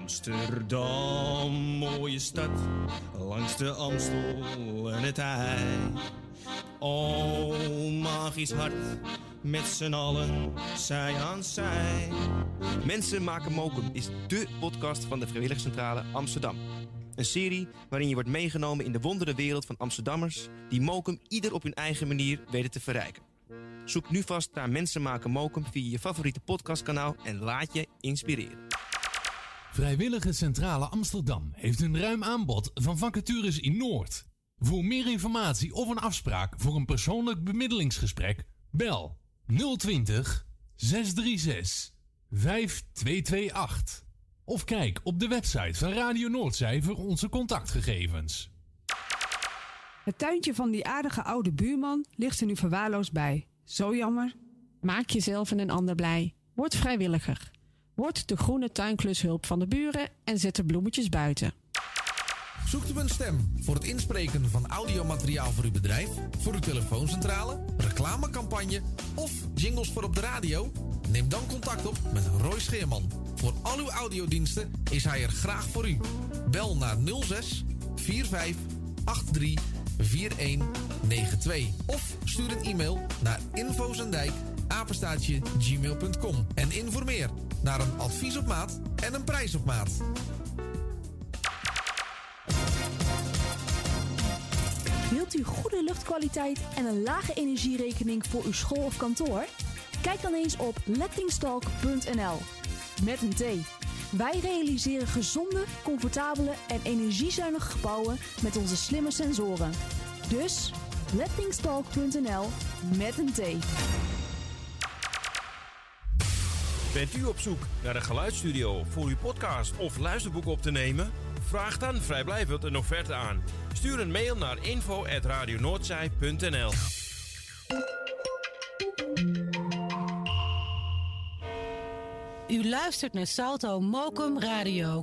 Amsterdam, mooie stad, langs de Amstel en het IJ. O, magisch hart, met z'n allen, zij aan zij. Mensen maken mokum is dé podcast van de Vrijwilligcentrale Amsterdam. Een serie waarin je wordt meegenomen in de wondere wereld van Amsterdammers... die mokum ieder op hun eigen manier weten te verrijken. Zoek nu vast naar Mensen maken mokum via je favoriete podcastkanaal... en laat je inspireren. Vrijwillige Centrale Amsterdam heeft een ruim aanbod van vacatures in Noord. Voor meer informatie of een afspraak voor een persoonlijk bemiddelingsgesprek, bel 020 636 5228. Of kijk op de website van Radio Noordzij voor onze contactgegevens. Het tuintje van die aardige oude buurman ligt er nu verwaarloosd bij. Zo jammer. Maak jezelf en een ander blij. Word vrijwilliger. Word de groene tuinklushulp van de buren en zet de bloemetjes buiten. Zoekt u een stem voor het inspreken van audiomateriaal voor uw bedrijf, voor uw telefooncentrale, reclamecampagne of jingles voor op de radio? Neem dan contact op met Roy Scheerman. Voor al uw audiodiensten is hij er graag voor u. Bel naar 06 45 83 4192 of stuur een e-mail naar infozendijk en informeer naar een advies op maat en een prijs op maat. Wilt u goede luchtkwaliteit en een lage energierekening voor uw school of kantoor? Kijk dan eens op lettingstalk.nl. Met een T. Wij realiseren gezonde, comfortabele en energiezuinige gebouwen met onze slimme sensoren. Dus lettingstalk.nl met een T. Bent u op zoek naar een geluidsstudio voor uw podcast of luisterboek op te nemen? Vraag dan vrijblijvend een offerte aan. Stuur een mail naar info.radionoordzij.nl U luistert naar Salto Mokum Radio.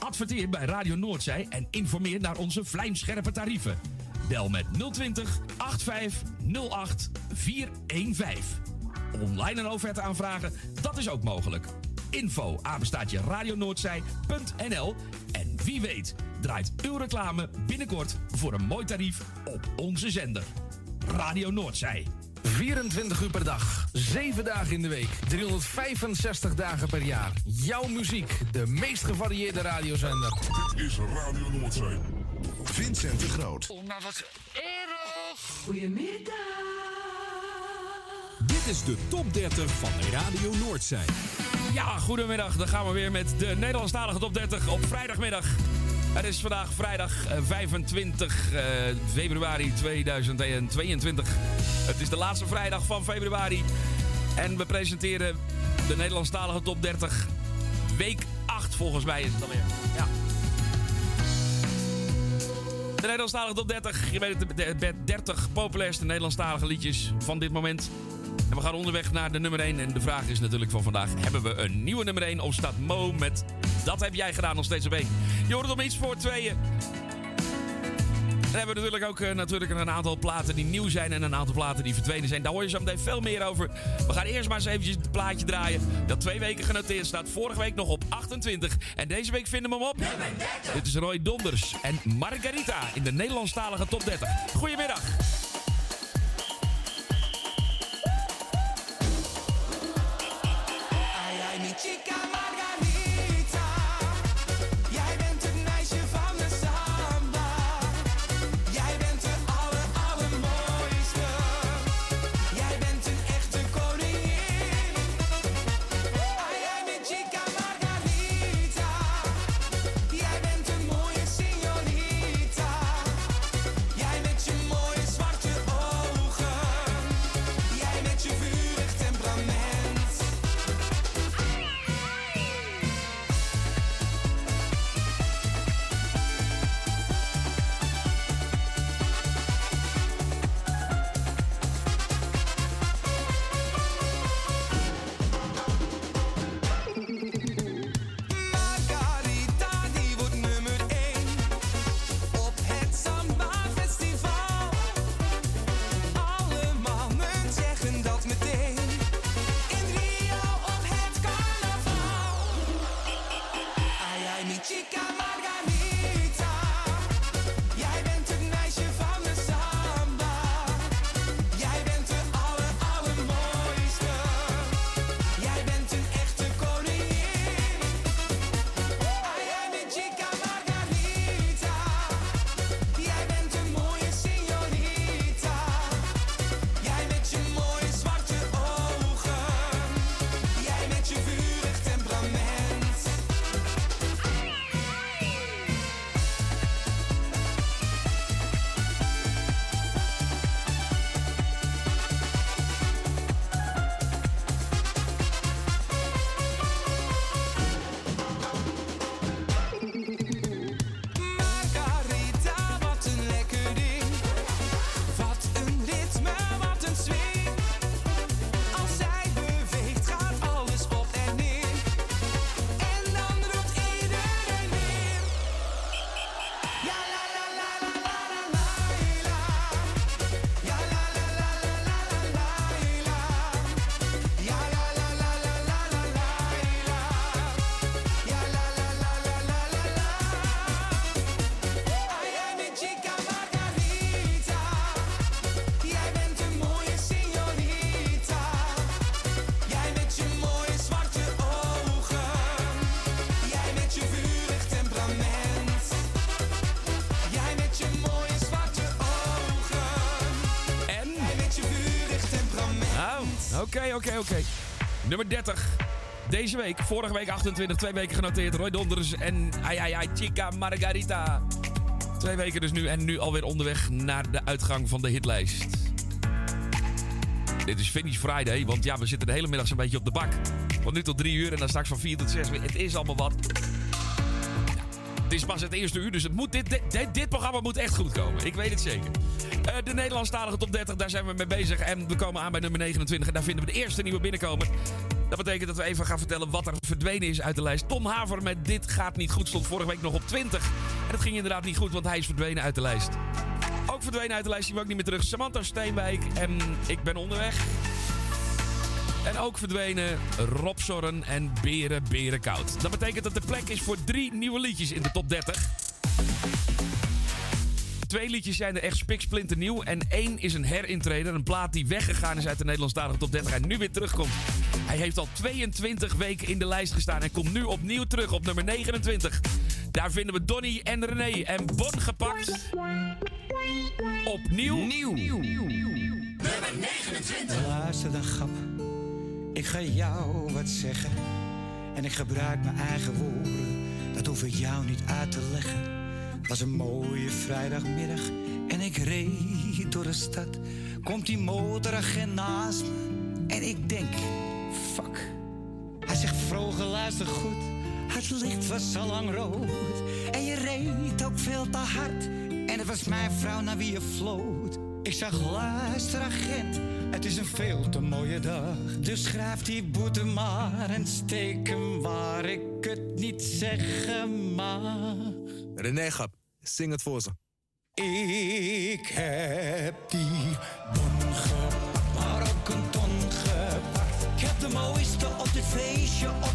Adverteer bij Radio Noordzij en informeer naar onze vlijmscherpe tarieven. Bel met 020 8508 415. Online een offerte aanvragen, dat is ook mogelijk. Info apenstaatje radionoordzij.nl En wie weet draait uw reclame binnenkort voor een mooi tarief op onze zender. Radio Noordzij. 24 uur per dag, 7 dagen in de week, 365 dagen per jaar. Jouw muziek, de meest gevarieerde radiozender. Dit is Radio Noordzee. Vincent de Groot. Oh, maar wat erg. Goedemiddag. Dit is de top 30 van Radio Noordzij. Ja, goedemiddag. Dan gaan we weer met de Nederlandstalige top 30 op vrijdagmiddag. Het is vandaag vrijdag eh, 25 eh, februari 2022. Het is de laatste vrijdag van februari. En we presenteren de Nederlandstalige top 30. Week 8 volgens mij is het alweer. Ja. De Nederlandstalige top 30. Je weet het, de 30 populairste Nederlandstalige liedjes van dit moment. En we gaan onderweg naar de nummer 1. En de vraag is natuurlijk van vandaag: hebben we een nieuwe nummer 1 of staat Mo met Dat heb jij gedaan nog steeds op één? Je om iets voor tweeën. Dan hebben we natuurlijk ook eh, natuurlijk een aantal platen die nieuw zijn en een aantal platen die verdwenen zijn. Daar hoor je zo meteen veel meer over. We gaan eerst maar eens eventjes het plaatje draaien. Dat twee weken genoteerd staat. Vorige week nog op 28. En deze week vinden we hem op. Dit is Roy Donders en Margarita in de Nederlandstalige top 30. Goedemiddag. Oké, oké, oké. Nummer 30. Deze week, vorige week 28, twee weken genoteerd. Roy Donders en ai ai ai Chica Margarita. Twee weken dus nu en nu alweer onderweg naar de uitgang van de hitlijst. Dit is Finish Friday, want ja, we zitten de hele middag zo'n beetje op de bak. Van nu tot drie uur en dan straks van vier tot zes. Het is allemaal wat. Het is pas het eerste uur, dus het moet, dit, dit, dit programma moet echt goed komen. Ik weet het zeker. Uh, de Nederlandstalige top 30, daar zijn we mee bezig. En we komen aan bij nummer 29 en daar vinden we de eerste nieuwe binnenkomen. Dat betekent dat we even gaan vertellen wat er verdwenen is uit de lijst. Tom Haver met Dit gaat niet goed stond vorige week nog op 20. En dat ging inderdaad niet goed, want hij is verdwenen uit de lijst. Ook verdwenen uit de lijst, die we ook niet meer terug. Samantha Steenwijk en Ik ben onderweg. En ook verdwenen Rob Zorren en Beren Beren Koud. Dat betekent dat de plek is voor drie nieuwe liedjes in de top 30. Twee liedjes zijn er echt spiksplinter nieuw. En één is een herintreder. Een plaat die weggegaan is uit de Nederlandstalige top 30 en nu weer terugkomt. Hij heeft al 22 weken in de lijst gestaan en komt nu opnieuw terug op nummer 29. Daar vinden we Donny en René en Bon gepakt. Opnieuw. Nieuw. Nummer 29. Luister dan, grap. Ik ga jou wat zeggen. En ik gebruik mijn eigen woorden. Dat hoef ik jou niet uit te leggen. Was een mooie vrijdagmiddag en ik reed door de stad. Komt die motoragent naast me en ik denk, fuck. Hij zegt vroeger luister goed, het licht was al lang rood. En je reed ook veel te hard en het was mijn vrouw naar wie je floot. Ik zag luister agent, het is een veel te mooie dag. Dus schrijf die boete maar en steek hem waar ik het niet zeggen mag. René zing het voor ze. Ik heb die bon gepakt, maar ook een ton gepakt. Ik heb de mooiste op dit feestje op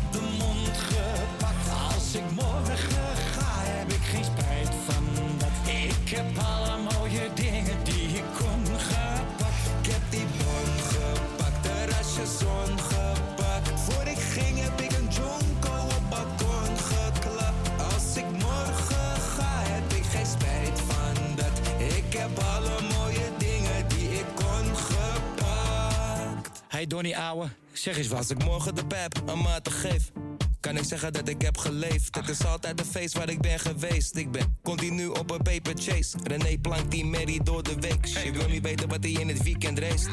Hey Donnie ouwe, zeg eens wat. Als ik morgen de pep een maat geef, kan ik zeggen dat ik heb geleefd. Het is altijd de feest waar ik ben geweest. Ik ben continu op een paper chase. René plankt die Mary door de week. Je wil niet weten wat hij in het weekend race.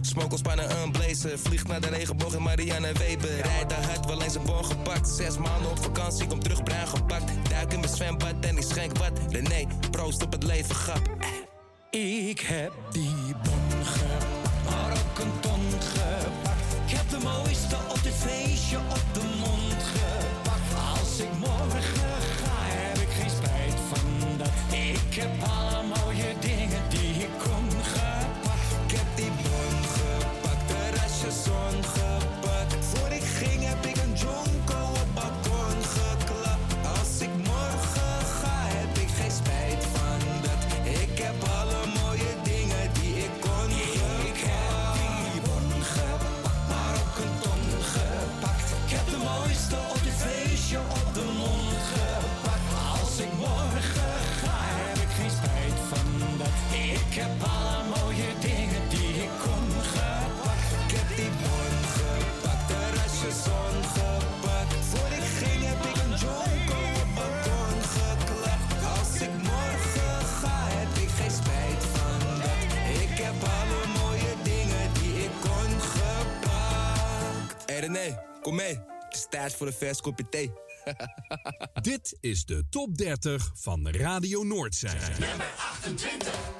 Smokelspannen een blazer. Vliegt naar de regenboog in Marianne Weber. Rijdt de hard, wel eens een bon gepakt. Zes maanden op vakantie, kom terug bruin gepakt. Duik in mijn zwembad en ik schenk wat. René, proost op het leven, grap. Ik heb die bon gepakt, Ik heb tijd voor een vers kopje thee. Dit is de top 30 van Radio Noordzij. Nummer 28.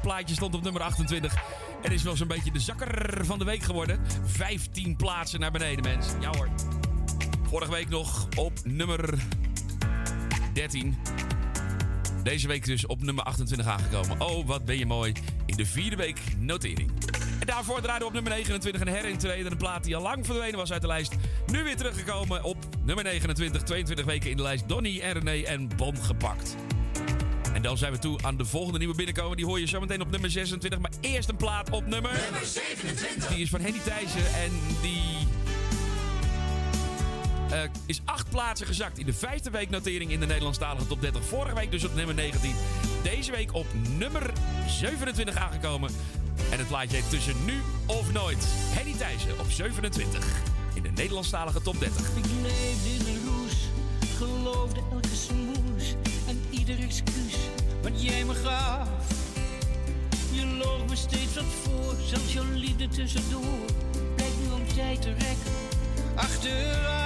plaatje stond op nummer 28. En is wel zo'n beetje de zakker van de week geworden. 15 plaatsen naar beneden, mensen. Ja hoor. Vorige week nog op nummer 13. Deze week dus op nummer 28 aangekomen. Oh, wat ben je mooi. In de vierde week notering. En daarvoor draaide we op nummer 29 een herintreden. Een plaat die al lang verdwenen was uit de lijst. Nu weer teruggekomen op nummer 29. 22 weken in de lijst. Donny en René en Bom gepakt dan zijn we toe aan de volgende nieuwe binnenkomen. Die hoor je zo meteen op nummer 26. Maar eerst een plaat op nummer... Nummer 27. Die is van Henny Thijssen en die... Eh, is acht plaatsen gezakt in de vijfde week notering in de Nederlandstalige top 30. Vorige week dus op nummer 19. Deze week op nummer 27 aangekomen. En het plaatje heet Tussen Nu of Nooit. Henny Thijssen op 27 in de Nederlandstalige top 30. Je loog me steeds wat voor, zelfs je liefde tussendoor. Blijkt nu om tijd te rekken, achteraan.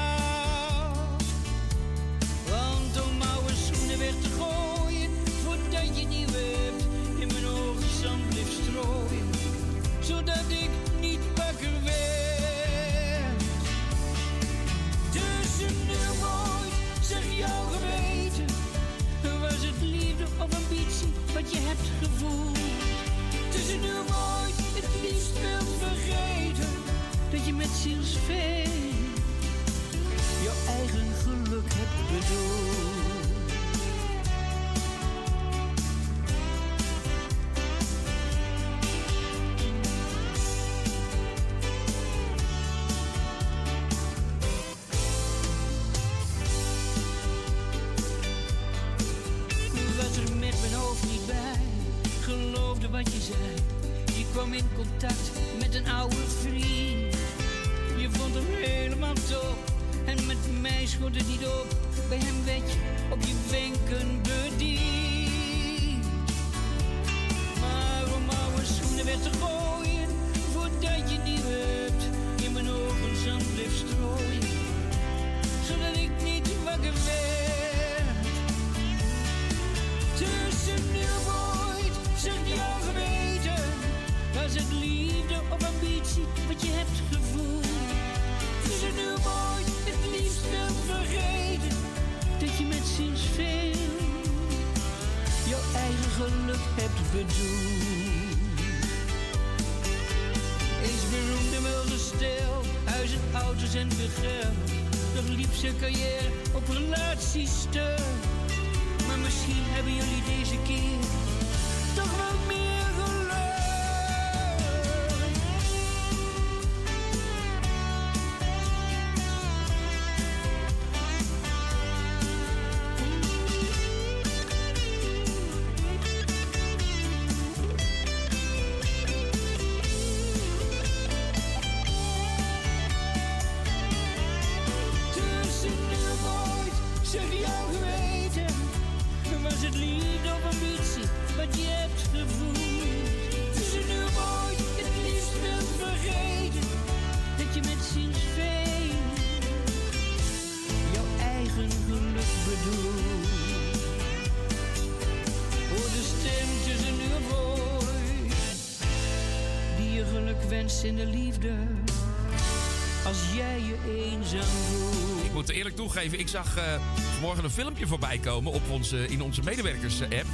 Ik moet eerlijk toegeven, ik zag eh, vanmorgen een filmpje voorbij komen op onze, in onze medewerkers-app.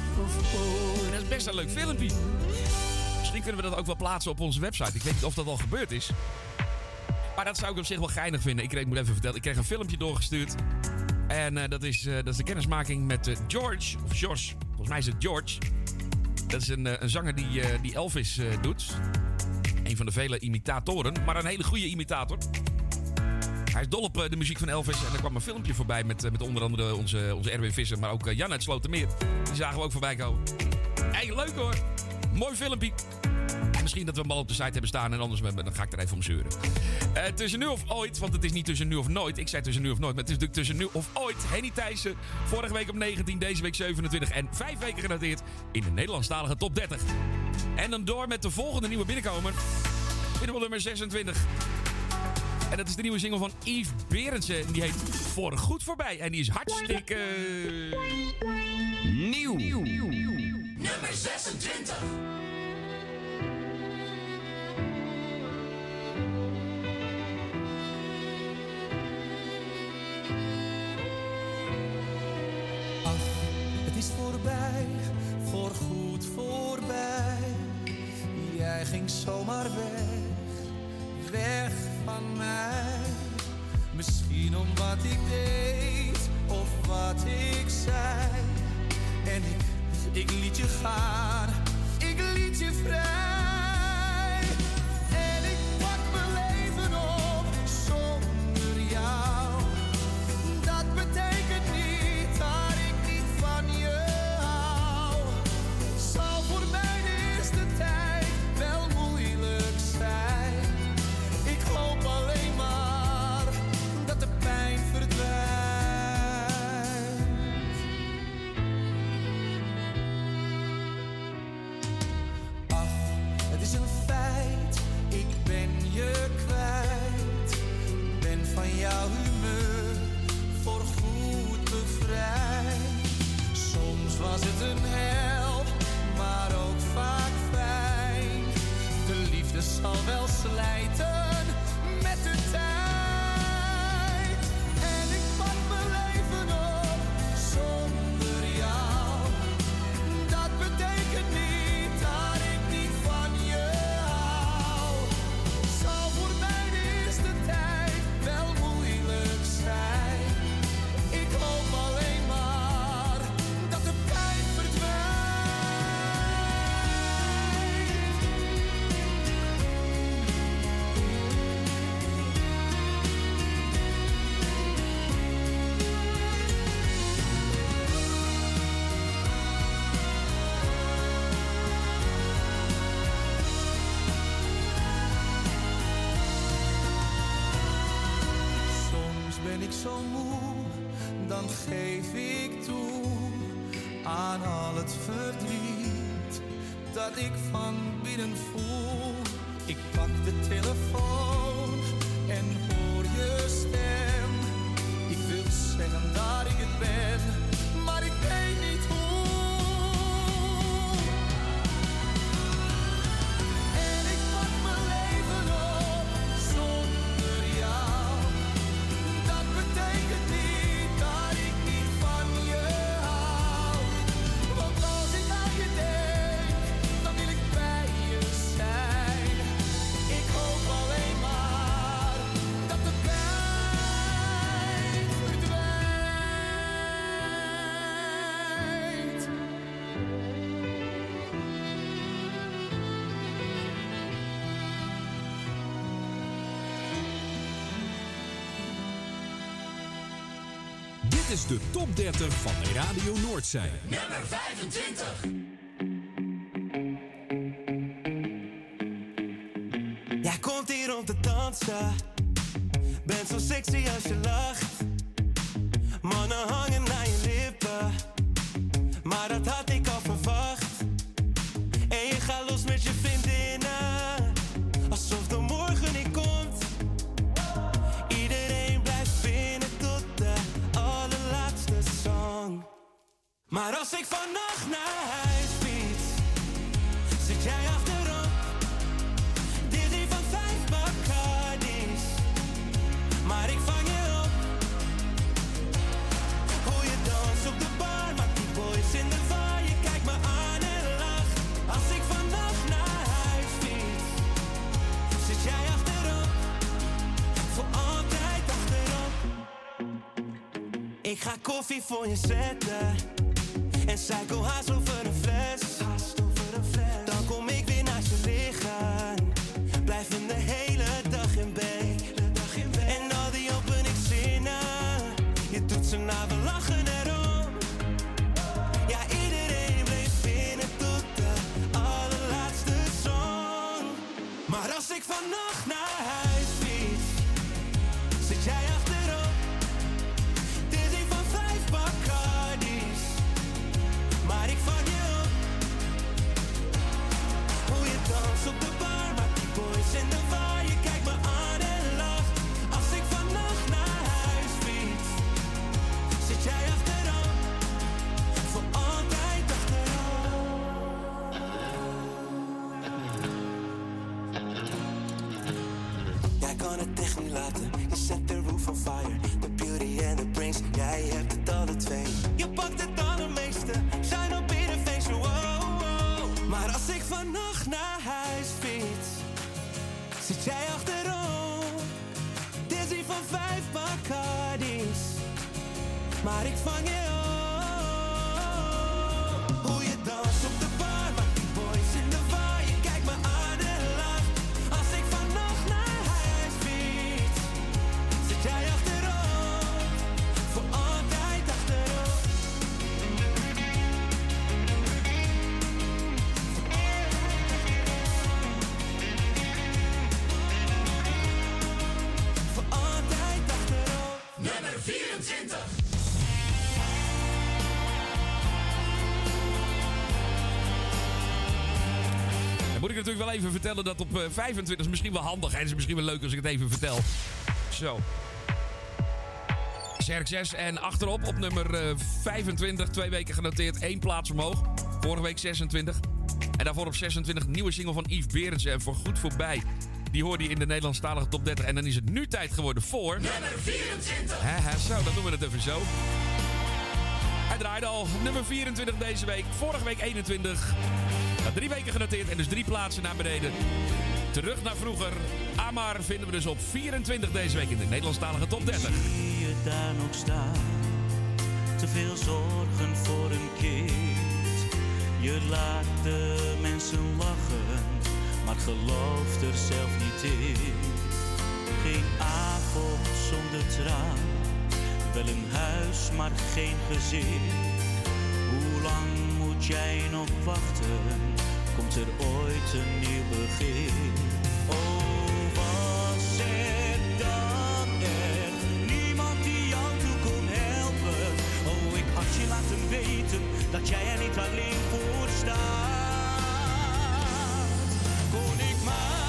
En dat is best een leuk filmpje. Misschien kunnen we dat ook wel plaatsen op onze website. Ik weet niet of dat al gebeurd is. Maar dat zou ik op zich wel geinig vinden. Ik, kreeg, ik moet even vertellen, ik kreeg een filmpje doorgestuurd. En eh, dat, is, eh, dat is de kennismaking met eh, George, of George, volgens mij is het George. Dat is een, eh, een zanger die, eh, die Elvis eh, doet. Een van de vele imitatoren, maar een hele goede imitator. Hij is dol op eh, de muziek van Elvis. En er kwam een filmpje voorbij met, eh, met onder andere onze, onze Erwin Visser, maar ook eh, Jan uit Slotermeer. Die zagen we ook voorbij komen. Hey, leuk hoor. Mooi filmpje. En misschien dat we hem al op de site hebben staan en anders dan ga ik er even om zeuren. Tussen nu of ooit, want het is niet tussen nu of nooit. Ik zei tussen nu of nooit, maar het is natuurlijk tussen nu of ooit. Henny Thijssen, vorige week op 19, deze week 27 en vijf weken genoteerd in de Nederlandstalige top 30. En dan door met de volgende nieuwe binnenkomer. Nummer 26. En dat is de nieuwe single van Yves Berendsen. En die heet Voor Goed Voorbij. En die is hartstikke... nieuw. Nummer 26. Het is voorbij, voorgoed voorbij. Jij ging zomaar weg, weg Misschien om wat ik deed of wat ik zei. En ik, ik liet je gaan, ik liet je vrij. Dan geef ik toe aan al het verdriet dat ik van binnen voel. Is de top 30 van Radio Noordzij. Nummer 25. Ga koffie voor je ik natuurlijk wel even vertellen dat op eh, 25 is misschien wel handig. En het is misschien wel leuk als ik het even vertel. Zo. 6 en achterop op nummer eh, 25. Twee weken genoteerd, één plaats omhoog. Vorige week 26. En daarvoor op 26 nieuwe single van Yves Berendsen en Voor Goed Voorbij. Die hoorde je in de Nederlandstalige top 30. En dan is het nu tijd geworden voor... Nummer 24. Hè, hè, zo, dan doen we het even zo. Hij draaide al nummer 24 deze week. Vorige week 21. Drie weken genoteerd en dus drie plaatsen naar beneden. Terug naar vroeger. Amar vinden we dus op 24 deze week in de Nederlandstalige top 30. Zie je daar nog staan? Te veel zorgen voor een kind. Je laat de mensen lachen, maar gelooft er zelf niet in. Geen avond zonder traan, wel een huis, maar geen gezin. Jij nog wachten? Komt er ooit een nieuw begin? Oh, was er dan echt niemand die jou toe kon helpen? Oh, ik had je laten weten dat jij er niet alleen voor staat. Kon ik maar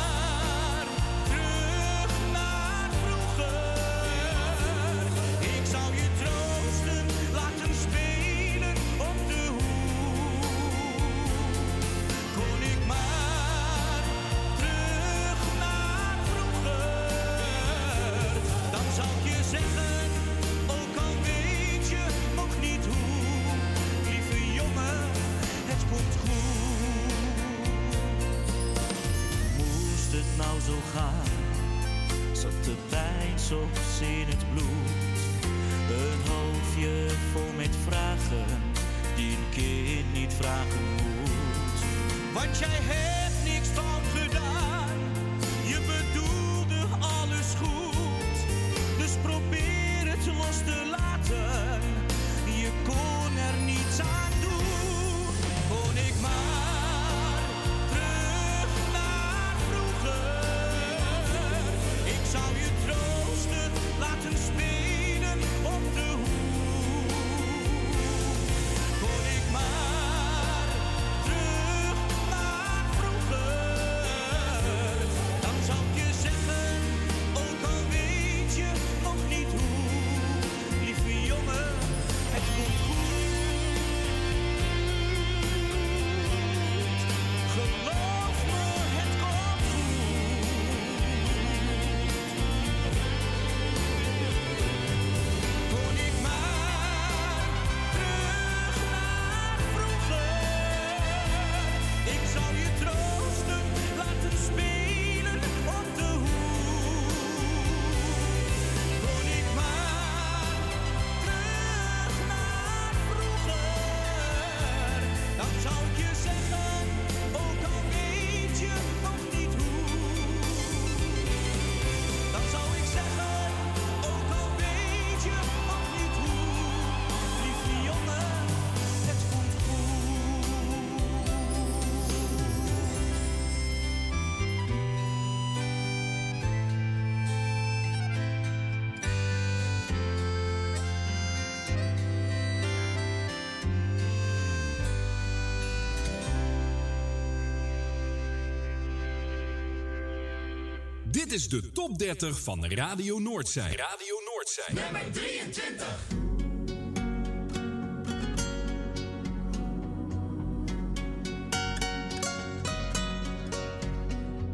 Dit is de top 30 van Radio Noordzij. Radio Noordzij. Nummer 23.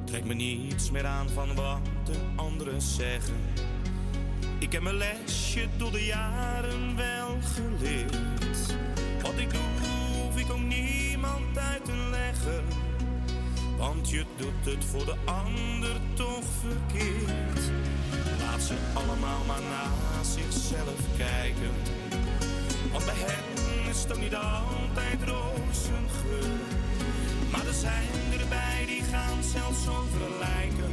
Trek me niets meer aan van wat de anderen zeggen. Ik heb mijn lesje door de jaren wel geleerd. Wat ik doe, hoef ik ook niemand uit te leggen. Want je doet het voor de ander toch verkeerd. Laat allemaal maar naar zichzelf kijken. Want bij hen is ook niet altijd rozengeur. Maar er zijn erbij die gaan zelfs over lijken.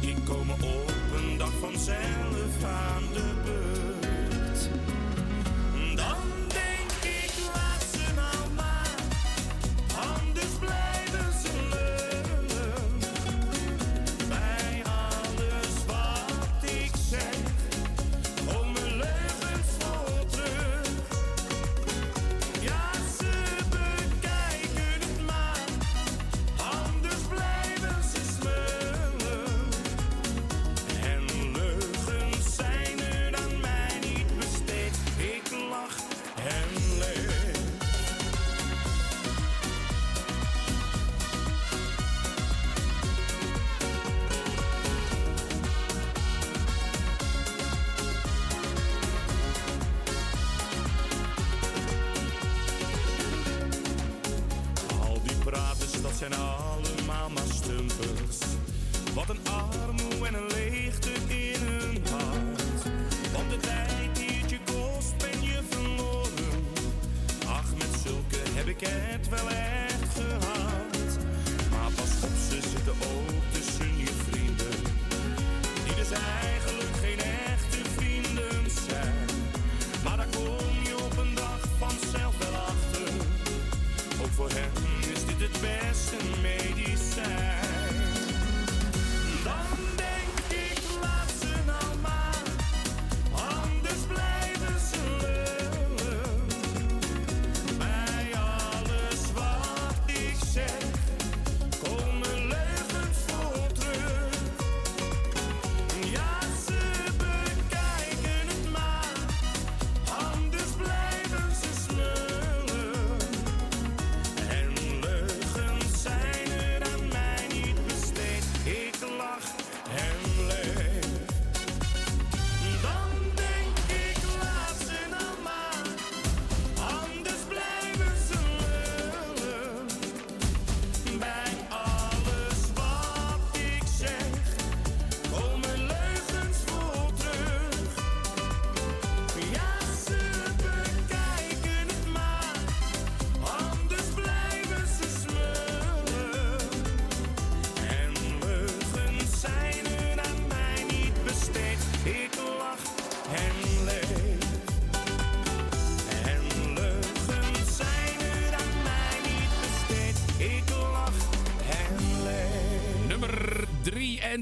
Die komen op een dag vanzelf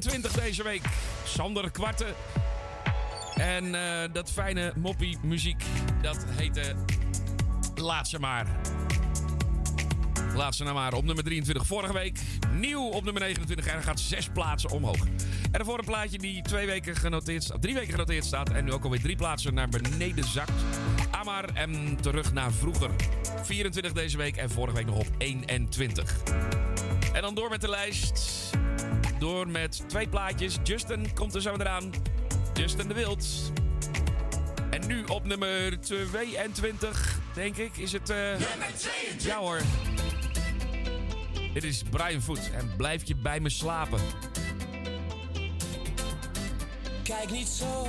23 deze week. Sander Kwarten. En eh, dat fijne moppie muziek, dat heette Laat ze maar. Laat ze nou maar op nummer 23 vorige week. Nieuw op nummer 29 en gaat zes plaatsen omhoog. En voor een plaatje die twee weken genoteerd drie weken genoteerd staat en nu ook alweer drie plaatsen naar beneden zakt. Amar en terug naar vroeger. 24 deze week en vorige week nog op 21. En dan door met de lijst. Door met twee plaatjes. Justin komt er zo eraan. Justin de Wild. En nu op nummer 22, denk ik, is het... eh Ja hoor. Dit is Brian Foot en blijf je bij me slapen. Kijk niet zo,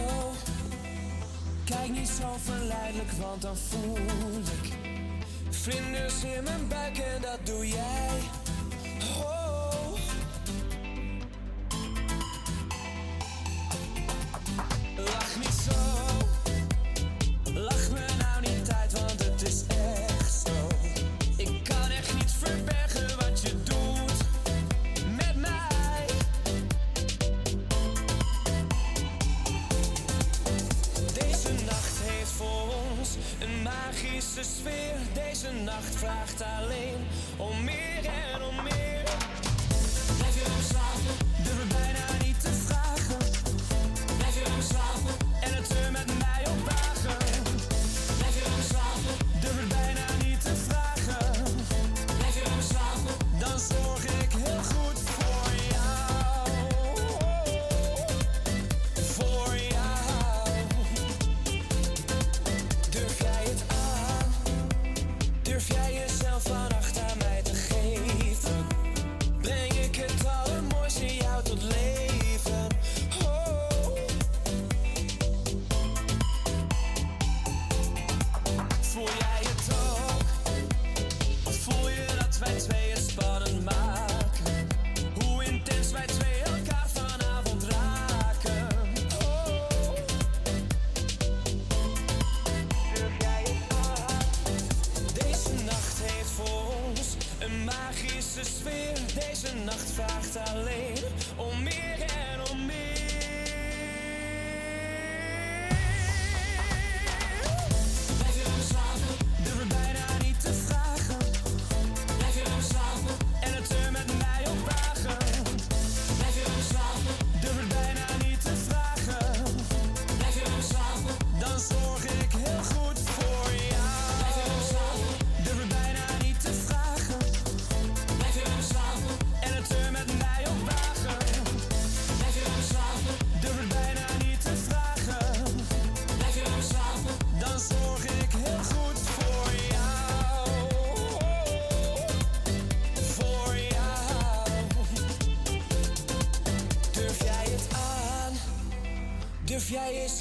kijk niet zo verleidelijk, want dan voel ik vlinders in mijn buik en dat doe jij.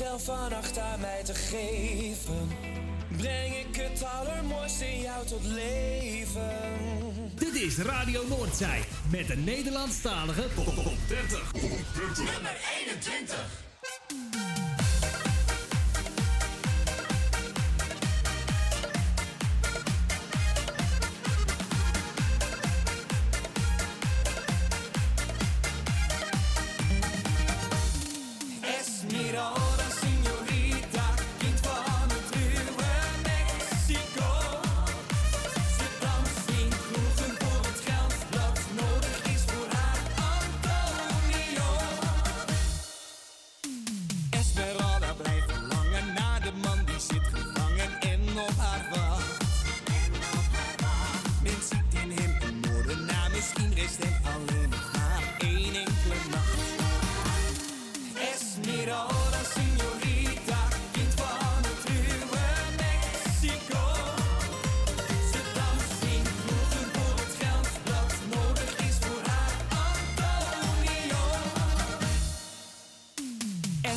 Van vannacht aan mij te geven. Breng ik het allermooiste in jou tot leven. Dit is Radio Noordzij met de Nederlandstalige Top 30. Top 30.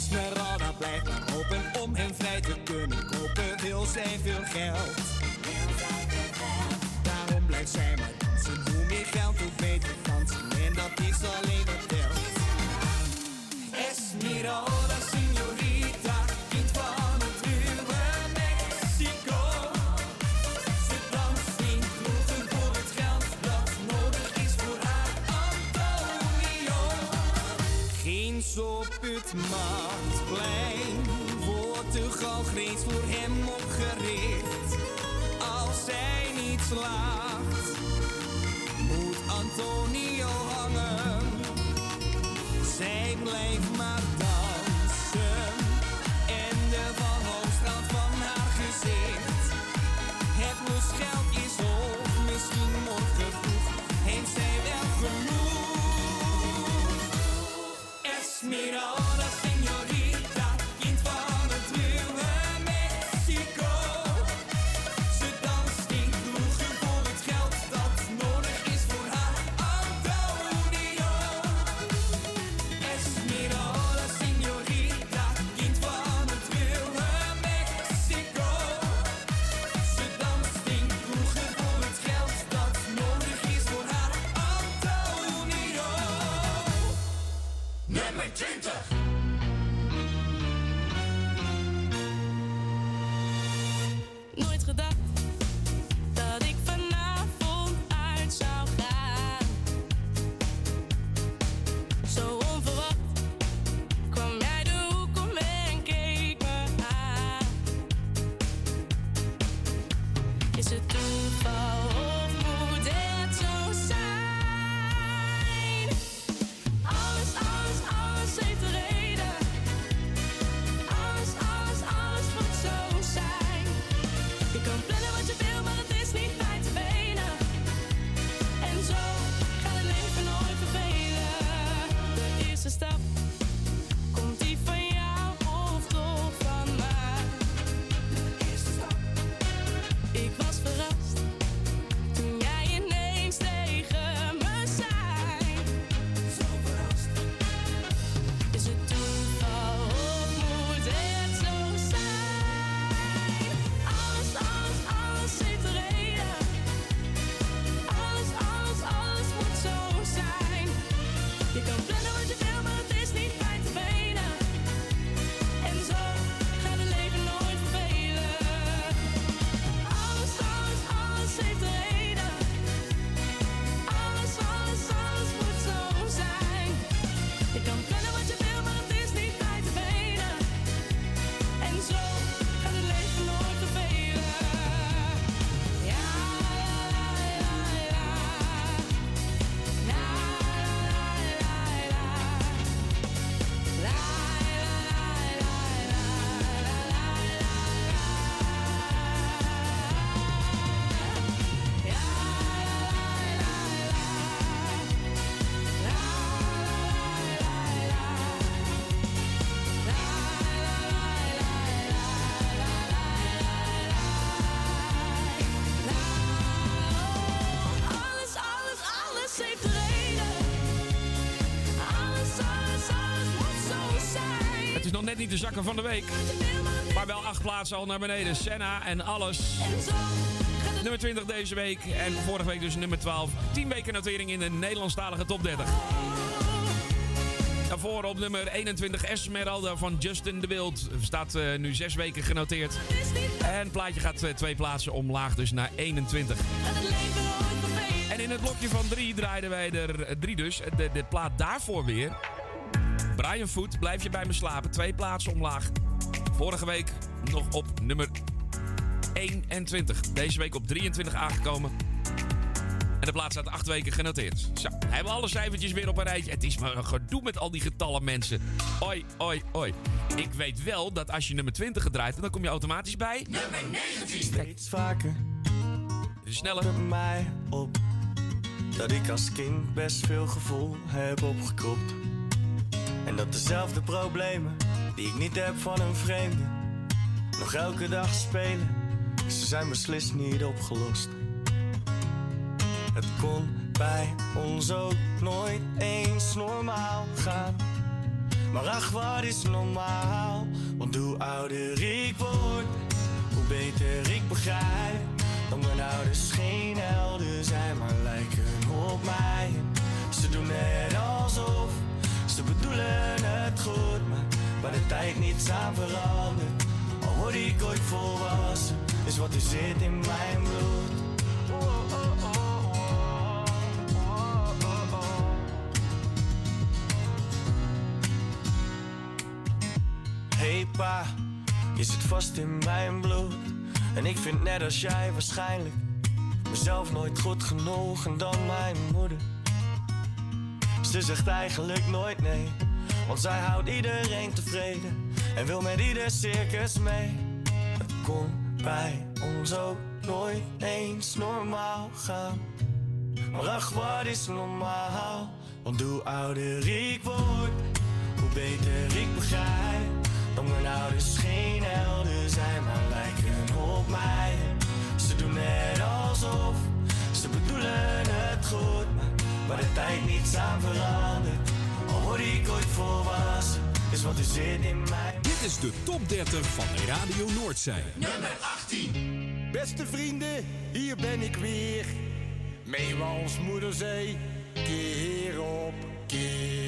Esmeralda blijft maar hopen om hem vrij te kunnen kopen. Wil zij veel geld? Daarom blijft zij maar dansen. Hoe meer geld, hoe beter dansen. En dat is alleen het wel. Esmeralda, signorita, kind van het ruwe Mexico. Ze danst in groeten voor het geld dat nodig is voor haar Antonio. Geen zo put maar reeds voor hem opgericht. Als zij niet slaat. Niet de zakken van de week. Maar wel acht plaatsen al naar beneden. Senna en alles. Nummer 20 deze week. En vorige week dus nummer 12. 10 weken notering in de Nederlandstalige top 30. Daarvoor op nummer 21 Esmeralda van Justin de Wild. Staat eh, nu zes weken genoteerd. En het plaatje gaat eh, twee plaatsen omlaag, dus naar 21. En in het blokje van drie draaiden wij er eh, drie dus. De, de plaat daarvoor weer. Brian Foot, blijf je bij me slapen. Twee plaatsen omlaag. Vorige week nog op nummer 21. Deze week op 23 aangekomen. En de plaats staat acht weken genoteerd. Zo, hebben we alle cijfertjes weer op een rijtje. Het is maar een gedoe met al die getallen mensen. Oi, oi, oi. Ik weet wel dat als je nummer 20 gedraaid dan kom je automatisch bij... Nummer 19. Steeds vaker. Sneller. Mij op. Dat ik als kind best veel gevoel heb opgekropt. En dat dezelfde problemen die ik niet heb van een vreemde. Nog elke dag spelen. Ze zijn beslist niet opgelost. Het kon bij ons ook nooit eens normaal gaan. Maar ach, wat is normaal? Want hoe ouder ik word, hoe beter ik begrijp. Dat mijn ouders geen helden zijn, maar lijken op mij. Ze doen net alsof ze bedoelen het goed, maar waar de tijd niets aan verandert. Al word ik ooit volwassen, is wat er zit in mijn bloed. Hey pa, je zit vast in mijn bloed. En ik vind net als jij waarschijnlijk mezelf nooit goed genoeg en dan mijn moeder. Ze zegt eigenlijk nooit nee, want zij houdt iedereen tevreden en wil met ieder circus mee. Het kon bij ons ook nooit eens normaal gaan. Maar ach, wat is normaal? Want hoe ouder ik word, hoe beter ik begrijp. Dat mijn ouders geen helden zijn, maar lijken op mij. Ze doen net alsof ze bedoelen het goed, waar de tijd niets aan verandert. Al word ik ooit volwassen, is wat er zit in mij. Dit is de top 30 van Radio Noordzij. Nummer 18. Beste vrienden, hier ben ik weer. Mee ons moeder zei, keer op keer.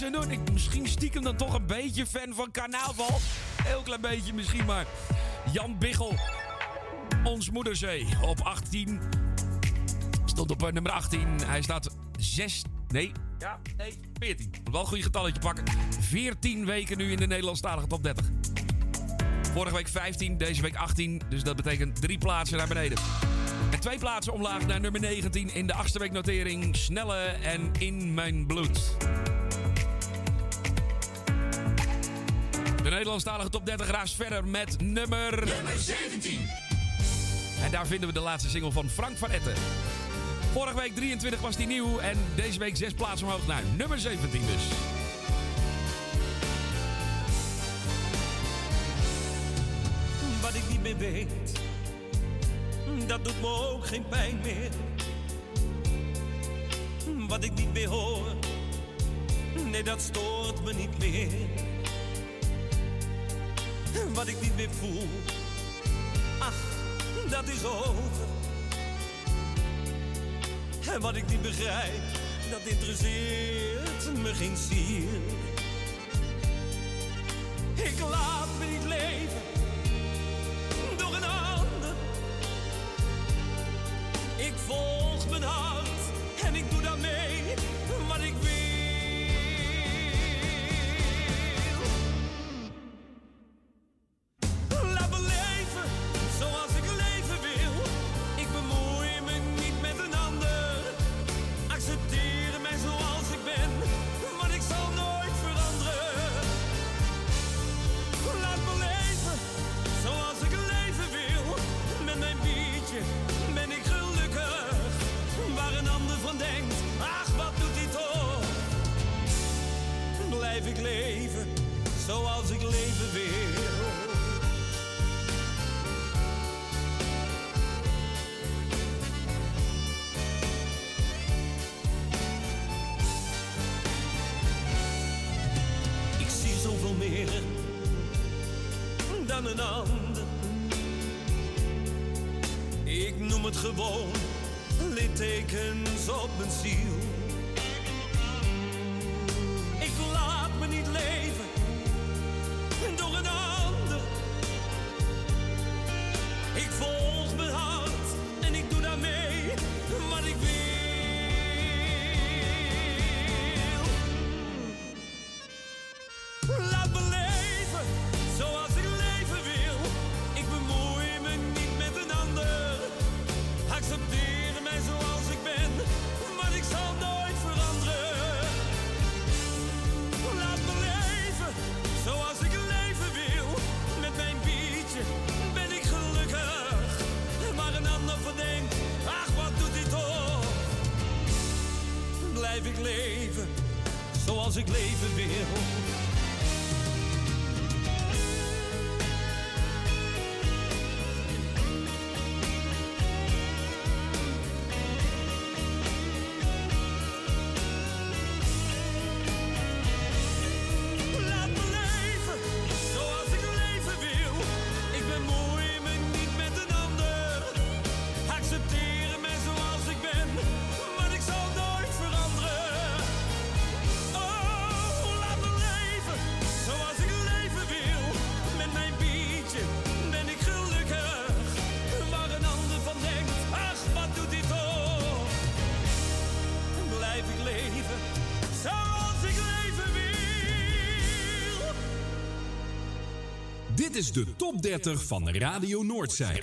Niks aan doen. Ik misschien stiekem dan toch een beetje fan van carnaval. Heel klein beetje misschien, maar... Jan Biggel. Ons Moederzee op 18. Stond op eh, nummer 18. Hij staat 6... Nee, ja, nee, 14. Moet wel een goed getalletje pakken. 14 weken nu in de Nederlandstalige top 30. Vorige week 15, deze week 18. Dus dat betekent drie plaatsen naar beneden. En twee plaatsen omlaag naar nummer 19 in de achtste week notering. Snelle en In Mijn Bloed. Nederlandstalige top 30 raast verder met nummer... Nummer 17. En daar vinden we de laatste single van Frank van Etten. Vorige week 23 was die nieuw en deze week zes plaatsen omhoog naar nummer 17 dus. Wat ik niet meer weet, dat doet me ook geen pijn meer. Wat ik niet meer hoor, nee dat stoort me niet meer. Wat ik niet meer voel, ach, dat is over. En wat ik niet begrijp, dat interesseert me geen zier. Ik laat Dit is de top 30 van Radio Noordzij.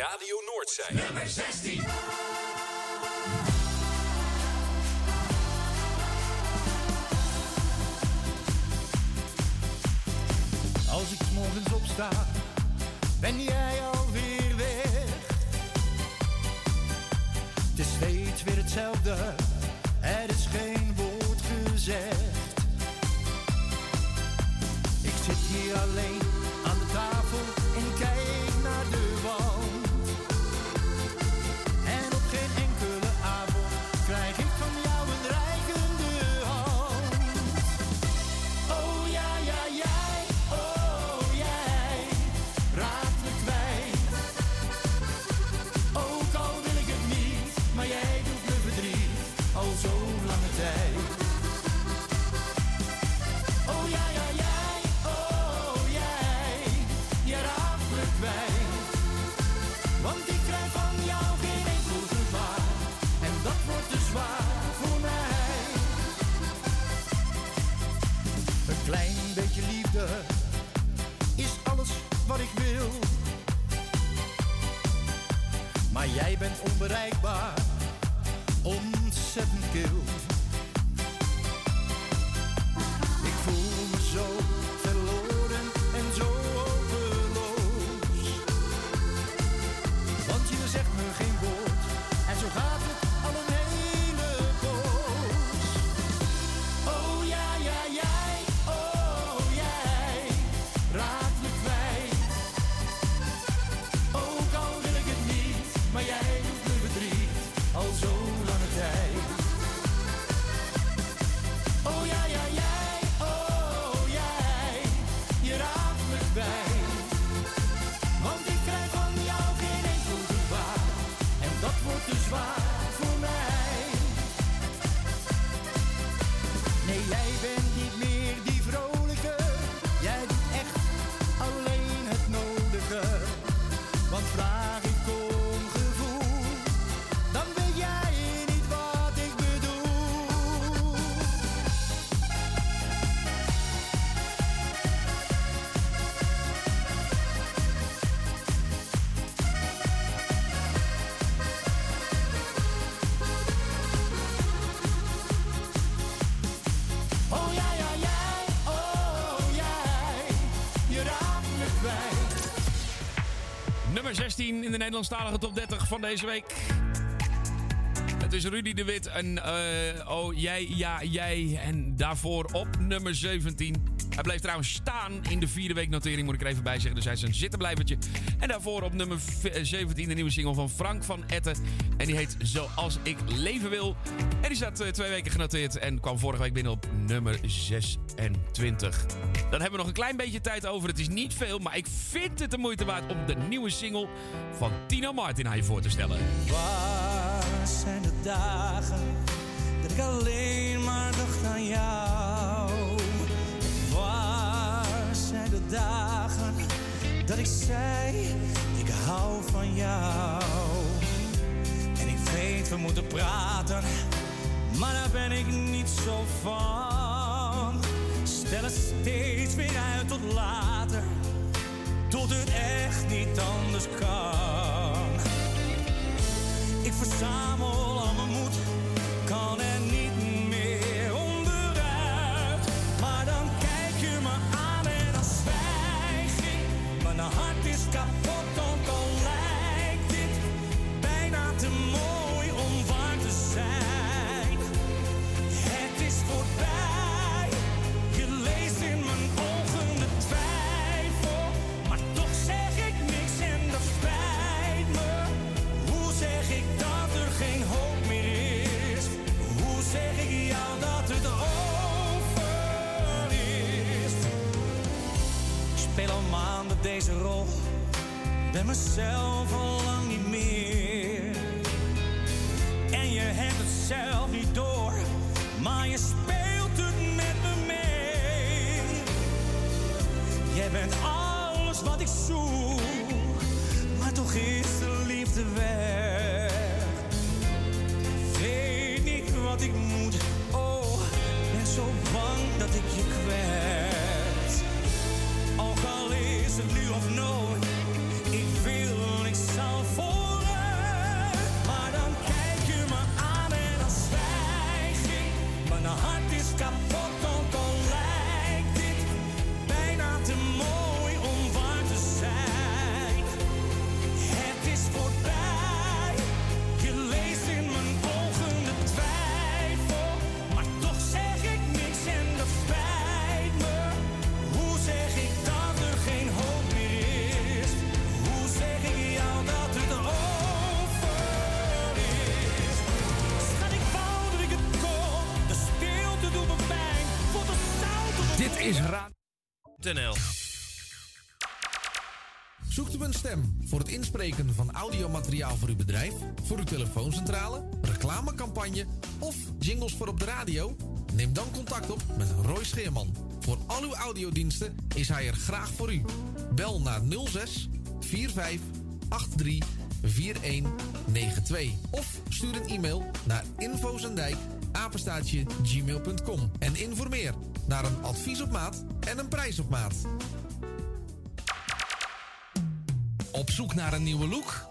Wordt Nederlandstalige top 30 van deze week. Het is Rudy de Wit en eh, oh jij, ja jij. En daarvoor op nummer 17. Hij bleef trouwens staan in de vierde week notering, moet ik er even bij zeggen. Dus hij is een zittenblijvertje. En daarvoor op nummer v- 17 de nieuwe single van Frank van Etten. En die heet Zoals ik leven wil. En die staat eh, twee weken genoteerd en kwam vorige week binnen op nummer 26. Dan hebben we nog een klein beetje tijd over. Het is niet veel, maar ik vind het de moeite waard om de nieuwe single van Tino Martin aan je voor te stellen. Waar zijn de dagen dat ik alleen maar dacht aan jou? Waar zijn de dagen dat ik zei, ik hou van jou? We moeten praten, maar daar ben ik niet zo van. Stel het steeds weer uit tot later, tot het echt niet anders kan. Ik verzamel rol, ben mezelf al lang niet meer. En je hebt het zelf niet door, maar je speelt het met me mee. Jij bent alles wat ik zoek, maar toch is de liefde weg. Weet niet wat ik moet, oh, ben zo bang dat ik je kwijt. Is het nu of nooit, ik wil, ik zal vooruit. Maar dan kijk je me aan en dan zwijg ik. Mijn hart is kapot, audiomateriaal voor uw bedrijf, voor uw telefooncentrale, reclamecampagne of jingles voor op de radio? Neem dan contact op met Roy Scheerman. Voor al uw audiodiensten is hij er graag voor u. Bel naar 06 45 83 4192 of stuur een e-mail naar infozendijk apenstaatje gmail.com en informeer naar een advies op maat en een prijs op maat. Op zoek naar een nieuwe look?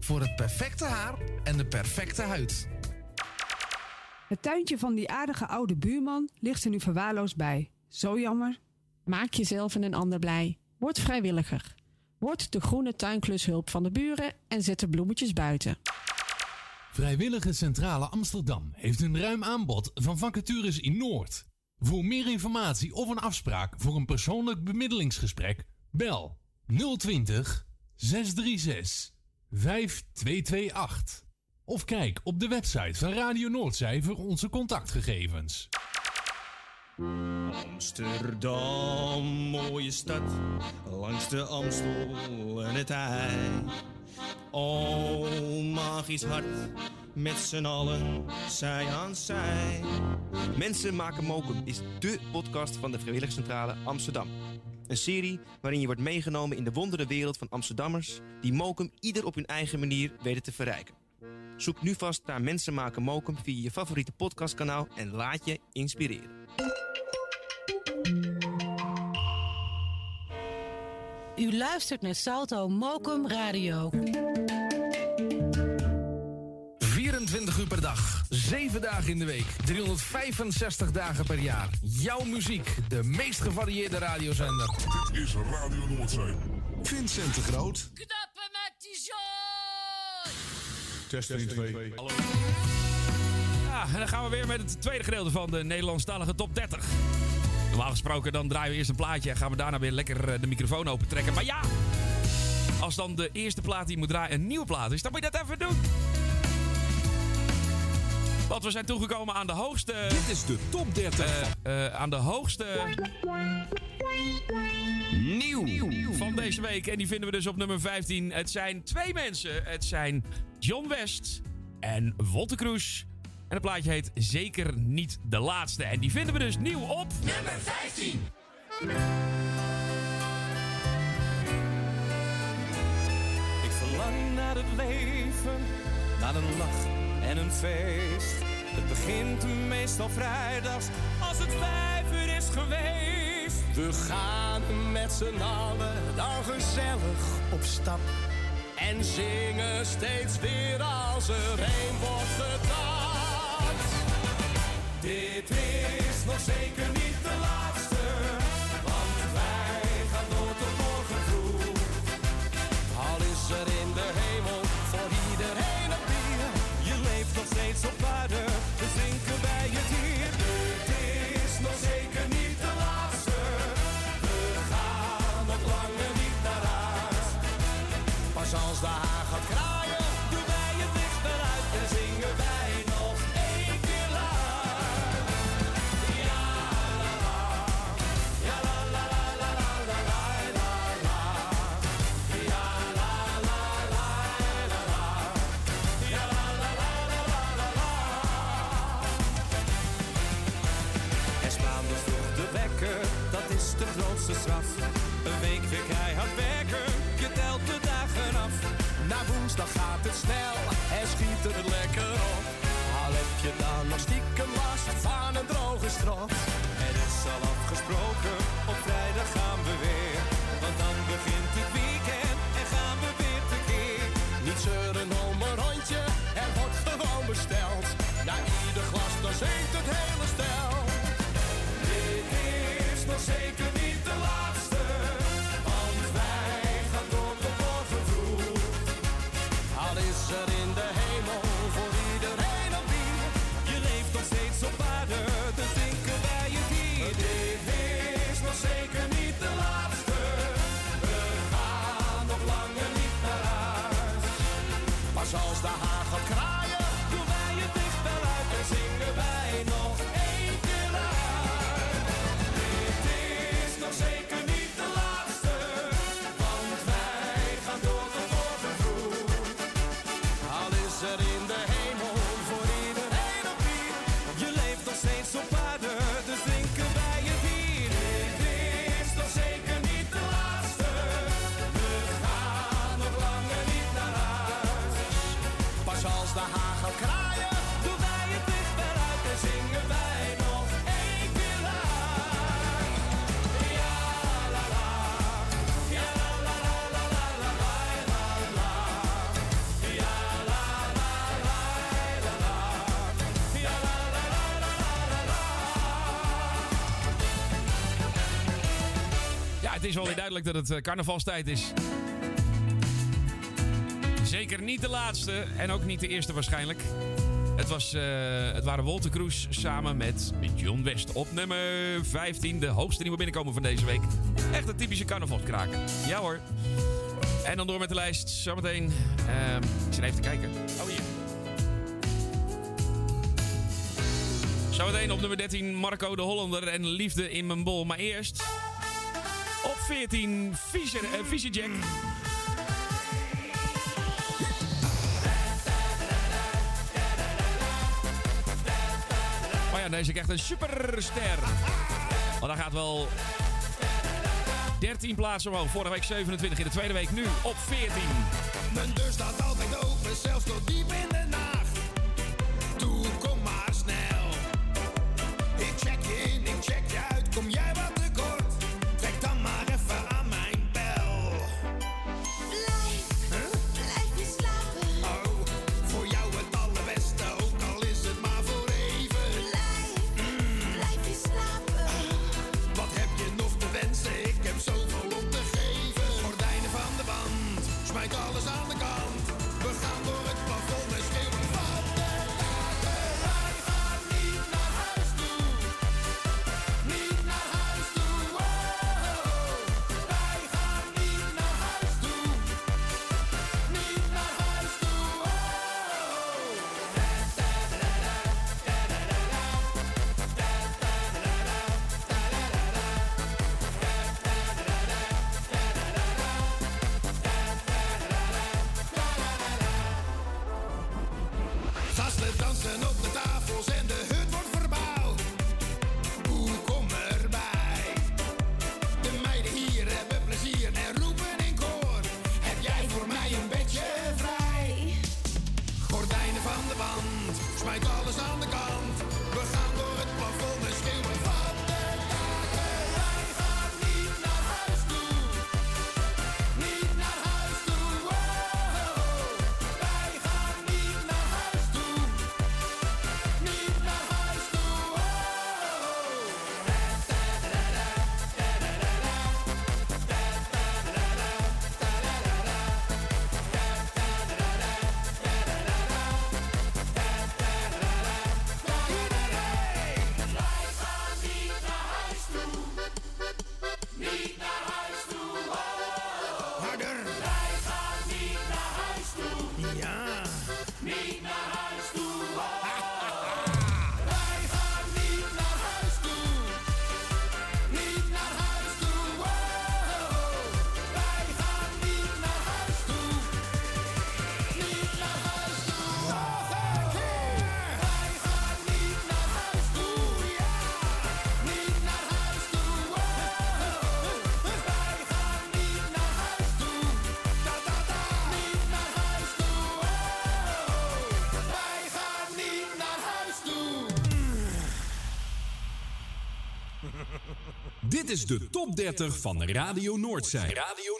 voor het perfecte haar en de perfecte huid. Het tuintje van die aardige oude buurman ligt er nu verwaarloosd bij. Zo jammer. Maak jezelf en een ander blij. Word vrijwilliger. Word de groene tuinklushulp van de buren en zet de bloemetjes buiten. Vrijwillige Centrale Amsterdam heeft een ruim aanbod van vacatures in Noord. Voor meer informatie of een afspraak voor een persoonlijk bemiddelingsgesprek, bel 020 636 5228. Of kijk op de website van Radio Noordzij voor onze contactgegevens. Amsterdam, mooie stad, langs de Amstel en het IJ. Oh, magisch hart, met z'n allen, zij aan zij. Mensen maken mokum is dé podcast van de Vrijwilligcentrale Amsterdam. Een serie waarin je wordt meegenomen in de wondere wereld van Amsterdammers... die mokum ieder op hun eigen manier weten te verrijken. Zoek nu vast naar Mensen maken mokum via je favoriete podcastkanaal... en laat je inspireren. U luistert naar Salto Mokum Radio. 24 uur per dag, 7 dagen in de week, 365 dagen per jaar. Jouw muziek, de meest gevarieerde radiozender. Dit is Radio Noordzee. Vincent de Groot. Knappen met die zooi! Test 1, 2. Hallo. Ja, en dan gaan we weer met het tweede gedeelte van de Nederlandstalige top 30. Normaal gesproken dan draaien we eerst een plaatje en gaan we daarna weer lekker eh, de microfoon open trekken. Maar ja, als dan de eerste plaat die je moet draaien een nieuwe plaat is, dan moet je dat even doen. Want we zijn toegekomen aan de hoogste... Dit is de top 30. eh, eh, aan de hoogste... Nieuw van deze week. En die vinden we dus op nummer 15. Het zijn twee mensen. Het zijn John West en Wolter Kroes. En het plaatje heet Zeker niet de laatste. En die vinden we dus nieuw op... Nummer 15. Ik verlang naar het leven, naar een lach en een feest. Het begint meestal vrijdags als het vijf uur is geweest. We gaan met z'n allen dan gezellig op stap. En zingen steeds weer als er een wordt gedanst. Dit is nog zeker niet de laatste, dus drinken wij het hier. Dit is nog zeker niet de laatste. We gaan nog langer niet naar huis. Pas als de gaat de grootste straf. Een week weer keihard werken, je telt de dagen af. Na woensdag gaat het snel en schiet er lekker op. Al heb je dan nog stiekem last van een droge strot. Het is al afgesproken, op vrijdag gaan we weer. Want dan begint het weekend en gaan we weer tekeer. Niet zeuren om een rondje, er wordt gewoon besteld. Na ieder glas dan zingt het hele stel. Nog zeker niet de laatste, want wij gaan door morgen vroeg. Al is er in de hemel voor iedereen een bier, je leeft nog steeds op aarde, dus drinken wij het hier. Dit is nog zeker niet de laatste, we gaan nog langer niet naar huis. Pas als de haan gaat het is wel weer duidelijk dat het eh, carnavalstijd is. Zeker niet de laatste en ook niet de eerste waarschijnlijk. Het, was, eh, het waren Wolter Kroes samen met John West op nummer 15. De hoogste nieuwe binnenkomen van deze week. Echt een typische carnavalskraker. Ja hoor. En dan door met de lijst. Zometeen. Uh, ik zit even te kijken. Oh hier. Zometeen op nummer 13 Marco de Hollander en Liefde in mijn bol. Maar eerst... Op 14 Fisher, Jack. Oh ja, deze krijgt een superster. Maar daar gaat wel 13 plaatsen omhoog. Vorige week 27 in de tweede week. Nu op 14. Mijn deur staat altijd open, zelfs tot diep in Dit is de top 30 van Radio Noordzee. Radio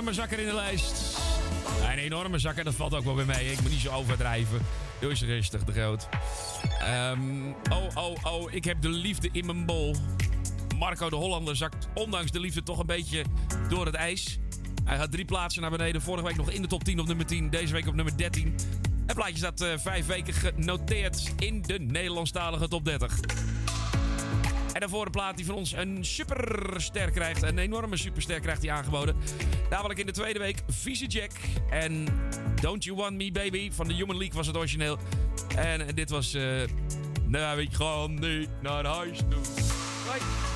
enorme zakker in de lijst. Een enorme zakker, dat valt ook wel bij mij. Ik moet niet zo overdrijven. Doe eens rustig, de groot. Ehm, oh, oh, oh, ik heb de liefde in mijn bol. Marco de Hollander zakt ondanks de liefde toch een beetje door het ijs. Hij gaat drie plaatsen naar beneden. Vorige week nog in de top 10 op nummer 10. Deze week op nummer 13. Het plaatje staat eh, vijf weken genoteerd in de Nederlandstalige top 30. En daarvoor een plaat die van ons een superster krijgt. Een enorme superster krijgt hij aangeboden. Namelijk in de tweede week Vieze Jack. En Don't You Want Me Baby van de Human League was het origineel. En dit was... eh nou, ik ga niet naar huis toe. Hoi.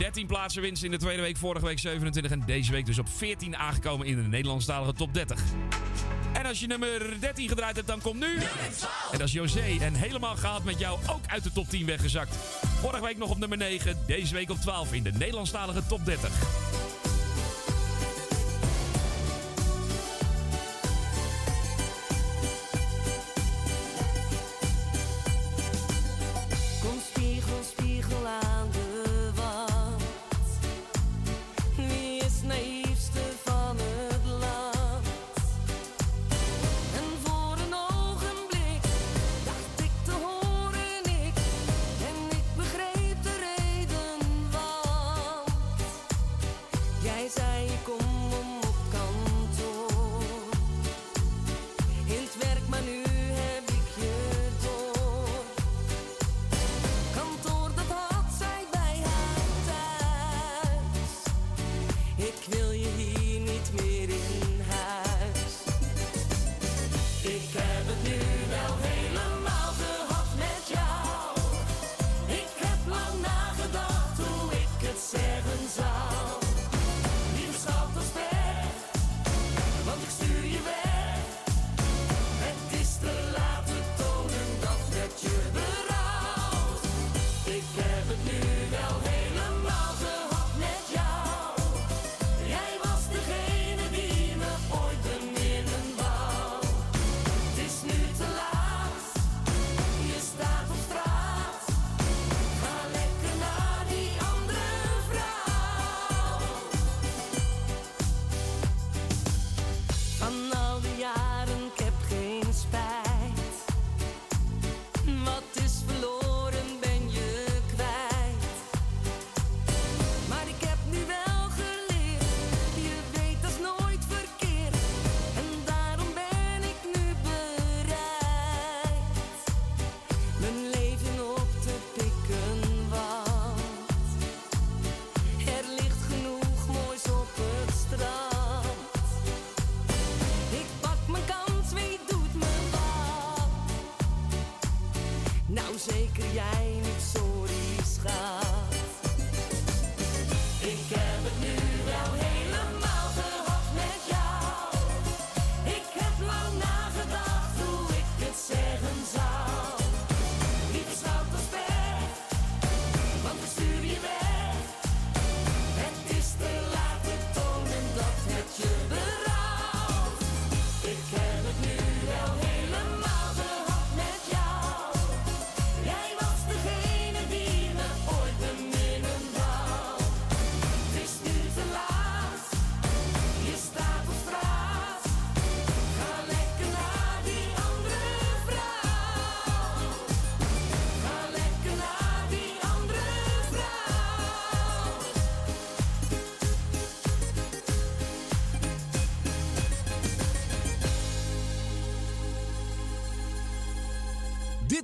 13 plaatsen winst in de tweede week. Vorige week 27 en deze week dus op 14 aangekomen in de Nederlandstalige top 30. En als je nummer 13 gedraaid hebt, dan komt nu... En dat is José. En helemaal gehaald met jou ook uit de top 10 weggezakt. Vorige week nog op nummer 9. Deze week op 12 in de Nederlandstalige top 30.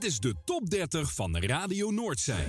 Dit is de top 30 van Radio Noordzij.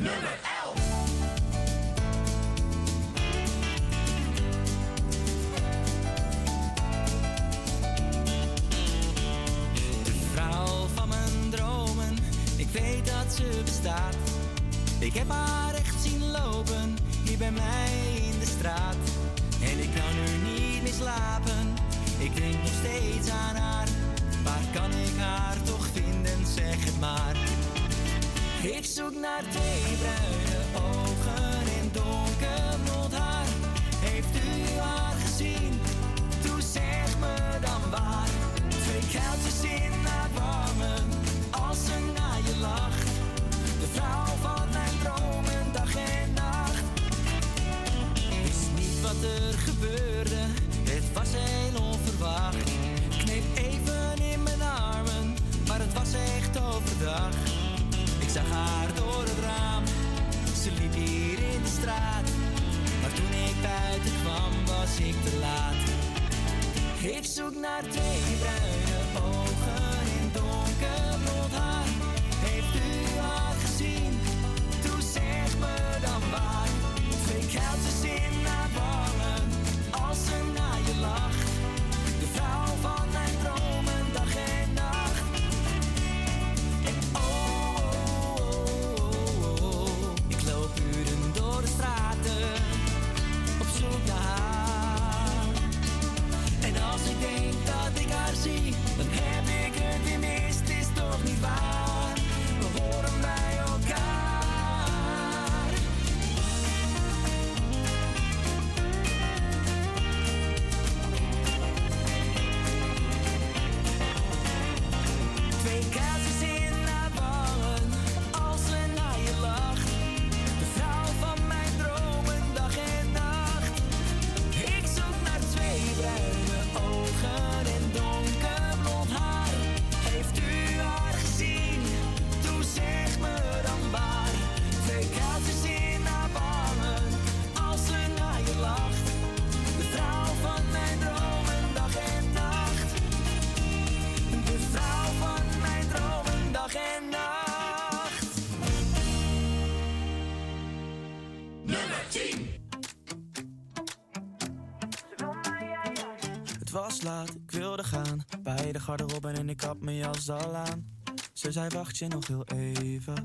Aan. Ze zei wacht je nog heel even.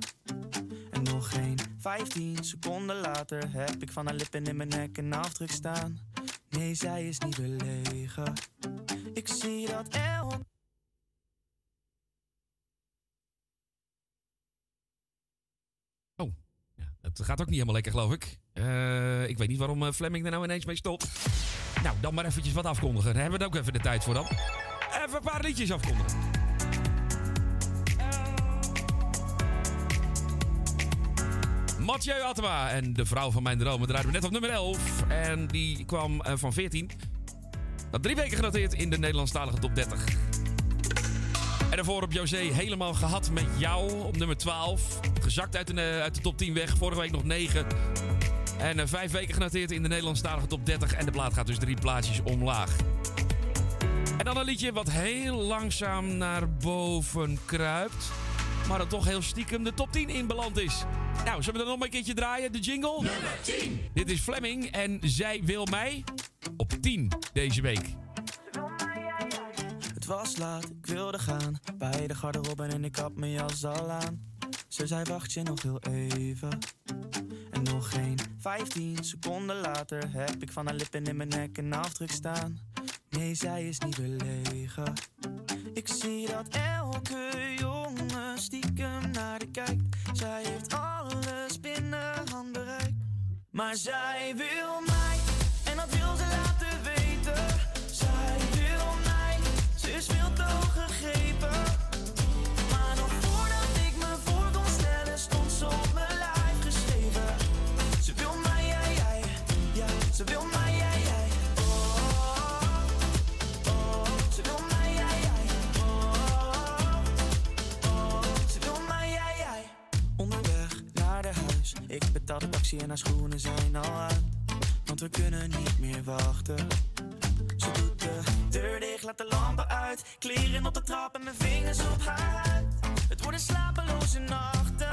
En nog geen 15 seconden later heb ik van haar lippen in mijn nek een afdruk staan. Nee, zij is niet belegen. Ik zie dat elk Het gaat ook niet helemaal lekker, geloof ik. Eh, ik weet niet waarom eh, Fleming er nou ineens mee stopt. Nou, dan maar eventjes wat afkondigen. Daar hebben we het ook even de tijd voor dan. Even een paar liedjes afkondigen. Mathieu Attema en de vrouw van mijn dromen draaiden we net op nummer 11. En die kwam eh, van 14. Dat drie weken genoteerd in de Nederlandstalige top 30. En daarvoor op José helemaal gehad met jou op nummer 12. Gezakt uit de, eh, uit de top 10 weg. Vorige week nog 9. En eh, vijf weken genoteerd in de Nederlandstalige top 30. En de plaat gaat dus drie plaatsjes omlaag. En dan een liedje wat heel langzaam naar boven kruipt. Maar dat toch heel stiekem de top 10 inbeland is. Nou, zullen we dan nog een keertje draaien? De jingle? Nummer 10. Dit is Fleming en zij wil mij op 10 deze week. Het was laat, ik wilde gaan. Bij de garderobe en ik had mijn jas al aan. Ze zei wacht je nog heel even. En nog geen 15 seconden later heb ik van haar lippen in mijn nek een afdruk staan. Nee, zij is niet belegen. Ik zie dat elke jongen stiekem naar de kijkt. Zij heeft alles binnen handbereik. Maar zij wil mij, en dat wil ze laten weten. Zij wil mij, ze is veel te hoog gegrepen. Ik betaal de taxi en haar schoenen zijn al uit. Want we kunnen niet meer wachten. Ze doet de deur dicht, laat de lampen uit. Kleren op de trap en mijn vingers op haar huid. Het worden slapeloze nachten.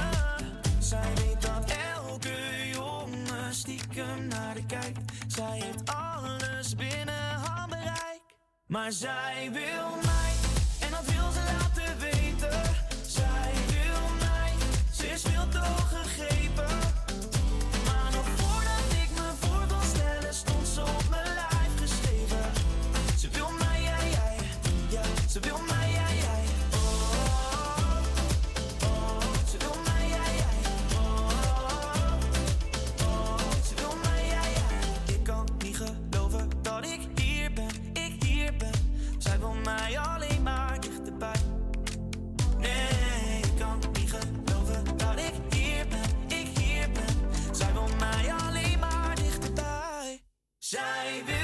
Zij weet dat elke jongen stiekem naar de kijkt. Zij heeft alles binnen handbereik. Maar zij wil mij en dat wil ze laten weten. Zij wil mij, ze is veel doorgegeven. Jive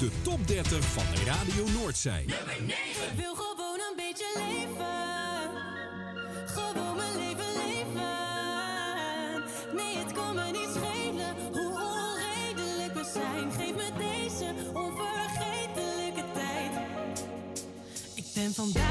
de top 30 van Radio Noordzee. Nummer Ik wil gewoon een beetje leven. Gewoon mijn leven leven. Nee, het kan me niet schelen hoe onredelijk we zijn. Geef me deze onvergetelijke tijd. Ik ben vandaag.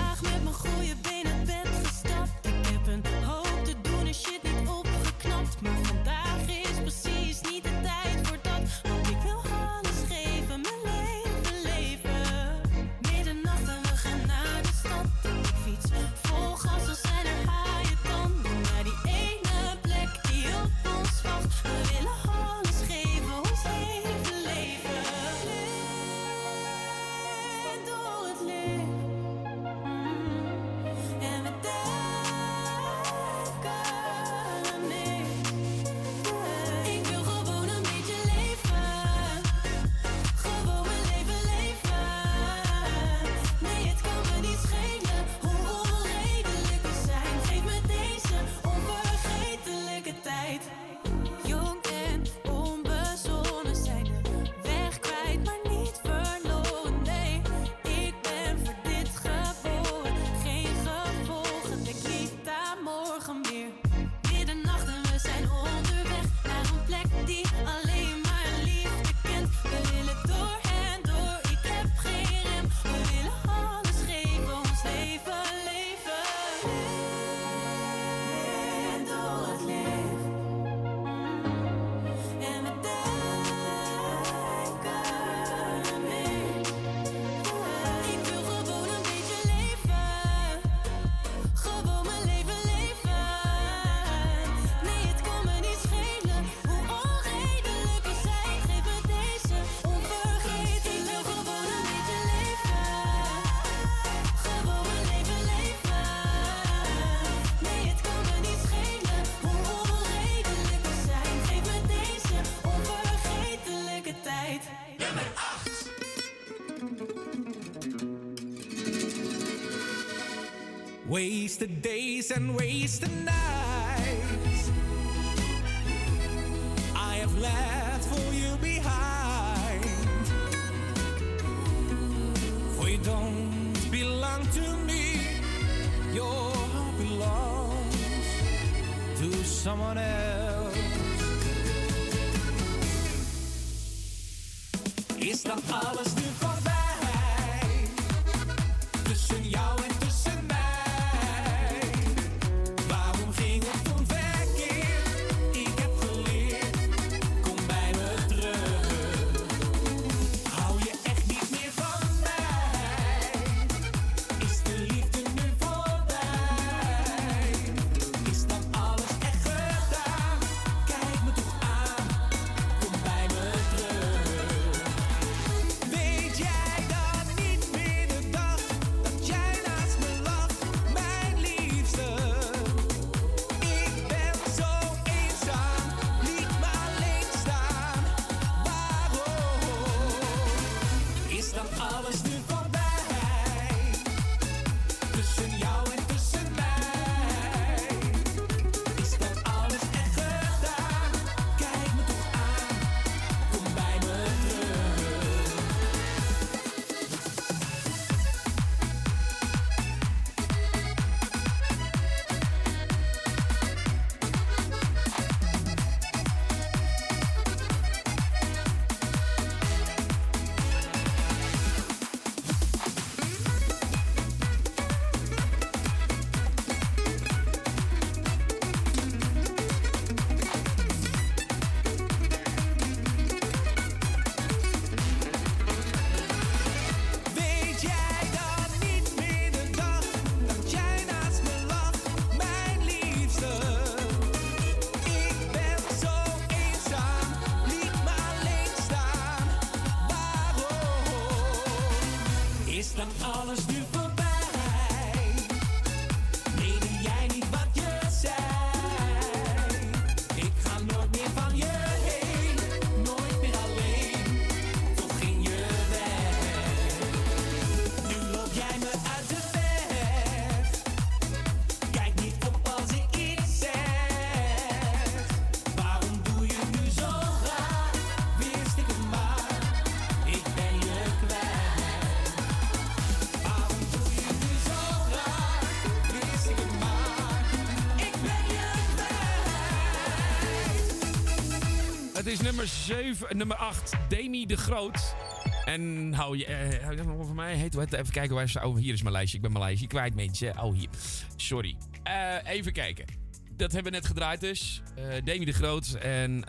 Wasted days and wasted nights. I have left for you behind. For you don't belong to me. Your heart belongs to someone else. Is dat alles? Nummer 7, nummer 8, Demi de Groot. En hou je, eh, voor mij? Heet, wat, even kijken waar ze. Oh, hier is mijn lijstje. Ik ben mijn lijstje kwijt, mensen. Oh, hier. Sorry. Eh, even kijken. Dat hebben we net gedraaid dus. Eh, Demi de Groot. En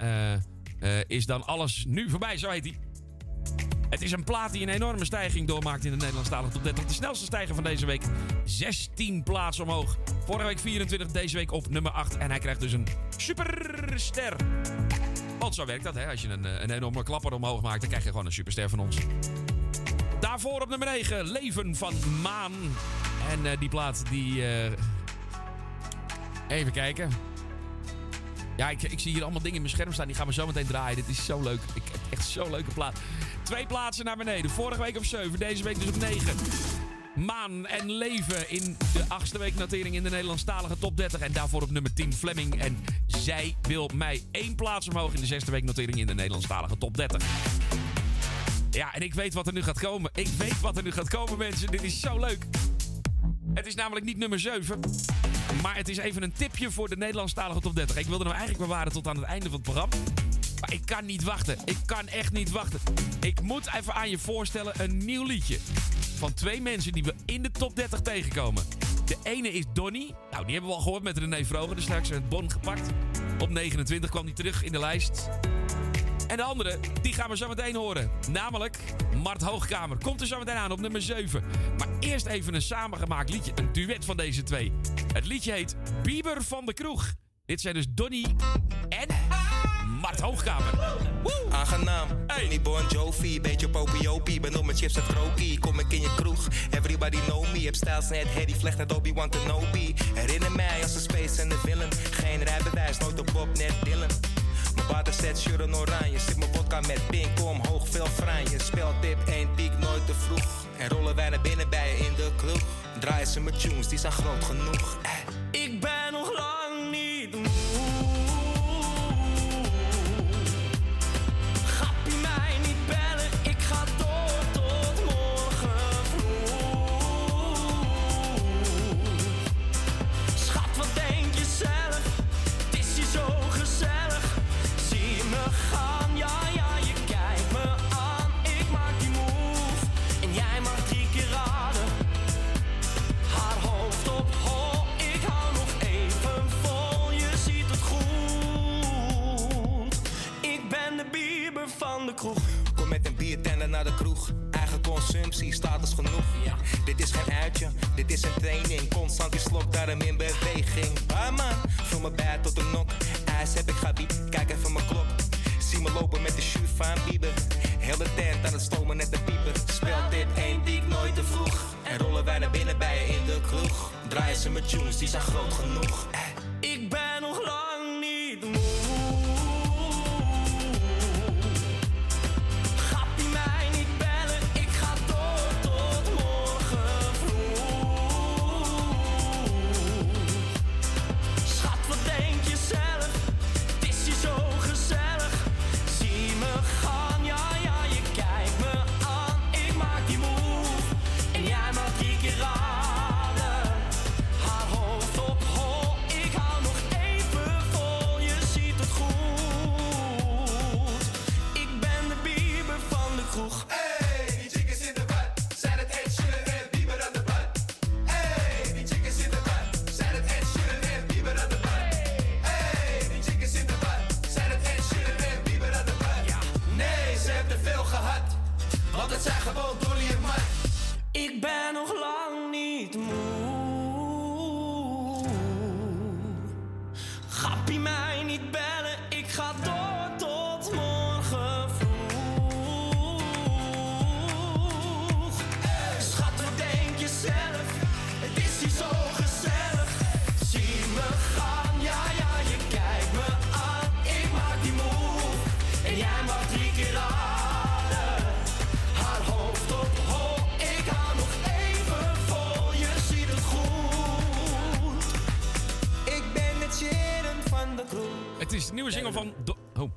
eh, is dan alles nu voorbij, zo heet hij. Het is een plaat die een enorme stijging doormaakt in de Nederlandstalige top 30. De snelste stijger van deze week. 16 plaatsen omhoog. Vorige week 24, deze week op nummer 8. En hij krijgt dus een superster. Zo werkt dat, hè. Als je een, eh, een enorme klapper omhoog maakt, dan krijg je gewoon een superster van ons. Daarvoor op nummer 9, Leven van Maan. En eh, die plaat, die... eh, Even kijken. Ja, ik, ik zie hier allemaal dingen in mijn scherm staan. Die gaan we zo meteen draaien. Dit is zo leuk. Ik heb echt zo'n leuke plaat. Twee plaatsen naar beneden. Vorige week op 7. Deze week dus op 9. Maan en Leven in de achtste week notering in de Nederlandstalige top 30. En daarvoor op nummer 10 Fleming. En zij wil mij één plaats omhoog in de zesde week notering in de Nederlandstalige top 30. Ja, en ik weet wat er nu gaat komen. Ik weet wat er nu gaat komen, mensen. Dit is zo leuk. Het is namelijk niet nummer 7. Maar het is even een tipje voor de Nederlandstalige top 30. Ik wilde hem eigenlijk bewaren tot aan het einde van het programma. Maar ik kan niet wachten. Ik kan echt niet wachten. Ik moet even aan je voorstellen een nieuw liedje. Van twee mensen die we in de top 30 tegenkomen. De ene is Donny. Nou, die hebben we al gehoord met René Vroger. Dus straks het bon gepakt. Op 29 kwam hij terug in de lijst. En de andere, die gaan we zo meteen horen. Namelijk Mart Hoogkamer. Komt er zo meteen aan op nummer 7. Maar eerst even een samengemaakt liedje. Een duet van deze twee. Het liedje heet Bieber van de Kroeg. Dit zijn dus Donny en Mart Hoogkamer. Aangenaam, Tony Bon Jovi, beetje popiopie. Ben op mijn chips en krokie, kom ik in je kroeg. Everybody know me, heb stijls net Harry Vlecht net Obi-Wan Kenobi. Herinner mij als een space en de villain. Geen rijbewijs, nooit op Bob, net Dylan. Mijn water zet shirt en oranje, zit mijn vodka met pink omhoog, veel franje. Speltip, één piek, nooit te vroeg. En rollen wij naar binnen bij je in de club. Draaien ze mijn tunes, die zijn groot genoeg. Van de kroeg. Kom met een biertender naar de kroeg. Eigen consumptie, status genoeg. Dit is geen uitje, dit is een training. Constant die slok, daarom in beweging. Ah man, vul me bij tot de nok. IJs heb ik gabi, kijk even mijn klok. Zie me lopen met de shoe van Bieber. Heel de tent aan het stomen net de pieper. Speelt dit één diek nooit te vroeg. En rollen wij naar binnen bij je in de kroeg. Draaien ze met tunes, die zijn groot genoeg. Eh. Ik ben nog lang nieuwe single van... Do oh,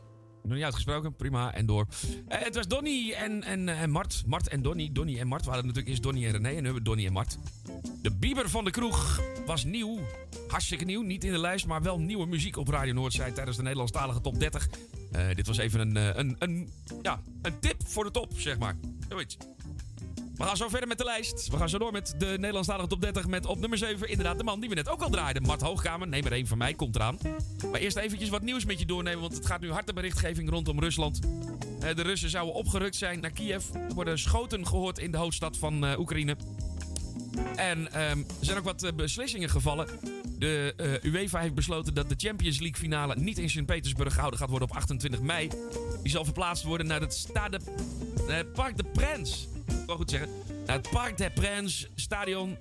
nog niet uitgesproken. Prima, en door. Eh, het was Donny en, en, en Mart. Mart en Donny. Donny en Mart. We hadden natuurlijk eerst Donny en René. En nu hebben we Donny en Mart. De Bieber van de Kroeg was nieuw. Hartstikke nieuw. Niet in de lijst, maar wel nieuwe muziek op Radio Noordzij tijdens de Nederlandstalige top 30. Eh, dit was even een, eh, een, een, ja, een tip voor de top, zeg maar. Zoiets. We gaan zo verder met de lijst. We gaan zo door met de Nederlandstalige top 30 met op nummer 7 inderdaad de man die we net ook al draaiden. Mart Hoogkamer, neem er één van mij, komt eraan. Maar eerst eventjes wat nieuws met je doornemen, want het gaat nu harde berichtgeving rondom Rusland. Eh, de Russen zouden opgerukt zijn naar Kiev. Er worden schoten gehoord in de hoofdstad van eh, Oekraïne. En ehm, er zijn ook wat eh, beslissingen gevallen. De eh, UEFA heeft besloten dat de Champions League finale niet in Sint-Petersburg gehouden gaat worden op 28 mei. Die zal verplaatst worden naar het Stade, het Parc de Princes. Ik goed zeggen. Naar het Parc des Princes stadion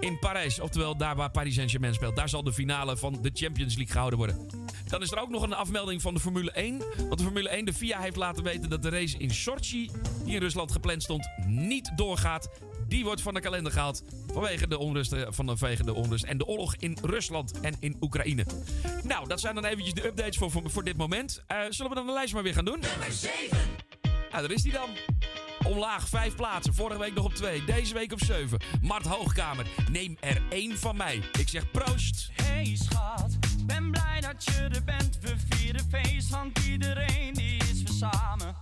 in Parijs. Oftewel daar waar Paris Saint-Germain speelt. Daar zal de finale van de Champions League gehouden worden. Dan is er ook nog een afmelding van de Formule 1. Want de Formule 1, de FIA heeft laten weten dat de race in Sochi, die in Rusland gepland stond, niet doorgaat. Die wordt van de kalender gehaald vanwege de onrust, eh, vanwege de onrust en de oorlog in Rusland en in Oekraïne. Nou, dat zijn dan eventjes de updates voor, voor, voor dit moment. Eh, zullen we dan de lijst maar weer gaan doen? Nummer 7. Ja, daar is die dan. Omlaag vijf plaatsen. Vorige week nog op twee. Deze week op zeven. Mart Hoogkamer. Neem er één van mij. Ik zeg proost. Hey schat, ben blij dat je er bent. We vieren feest, want iedereen die is weer samen.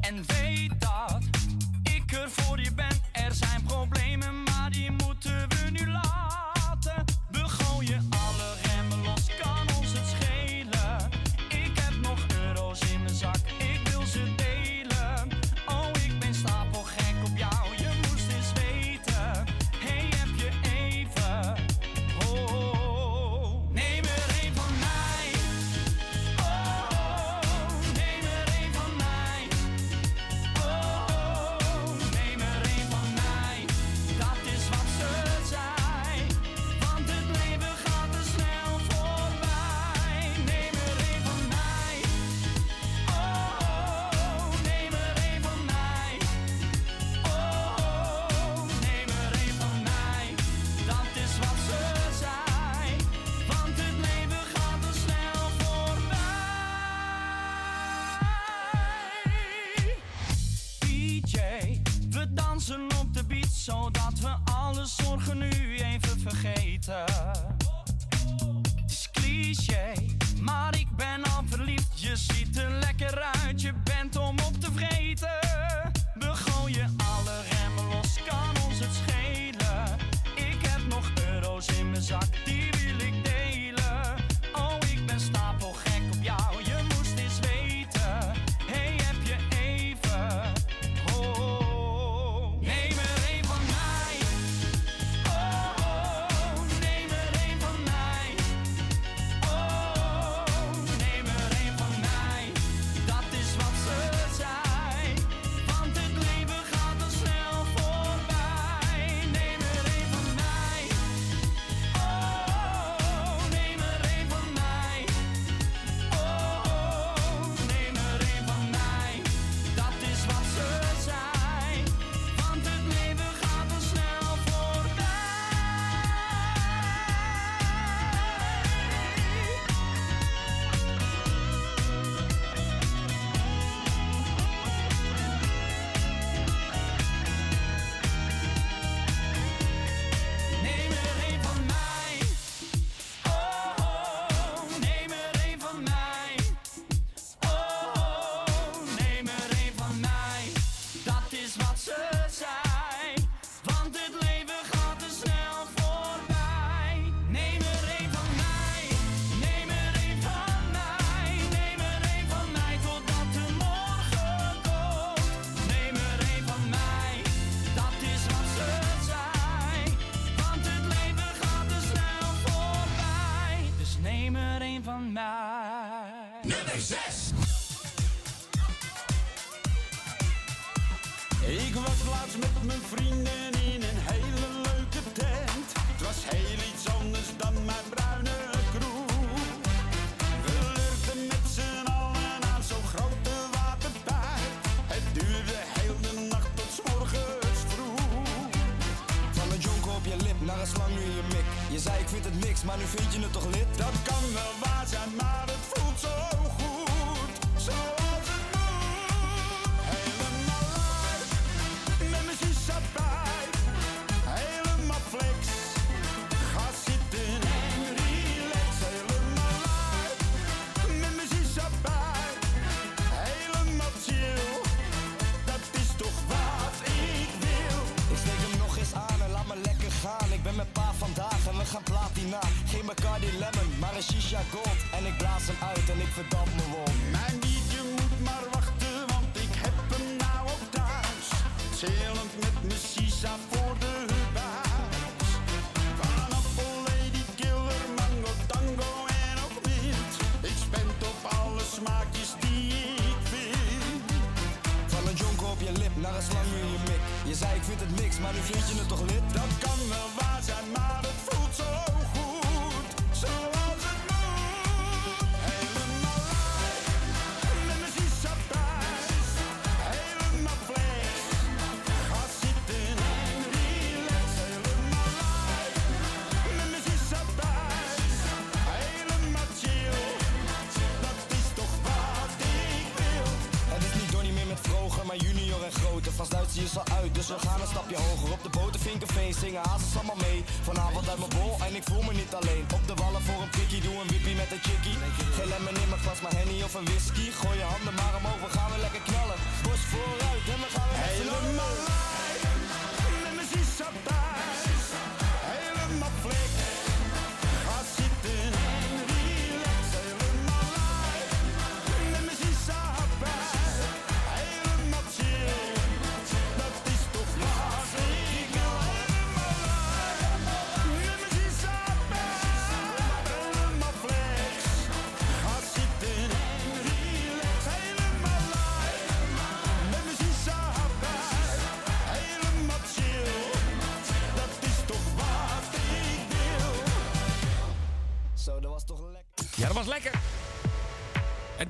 En weet dat voor je ben. Er zijn problemen,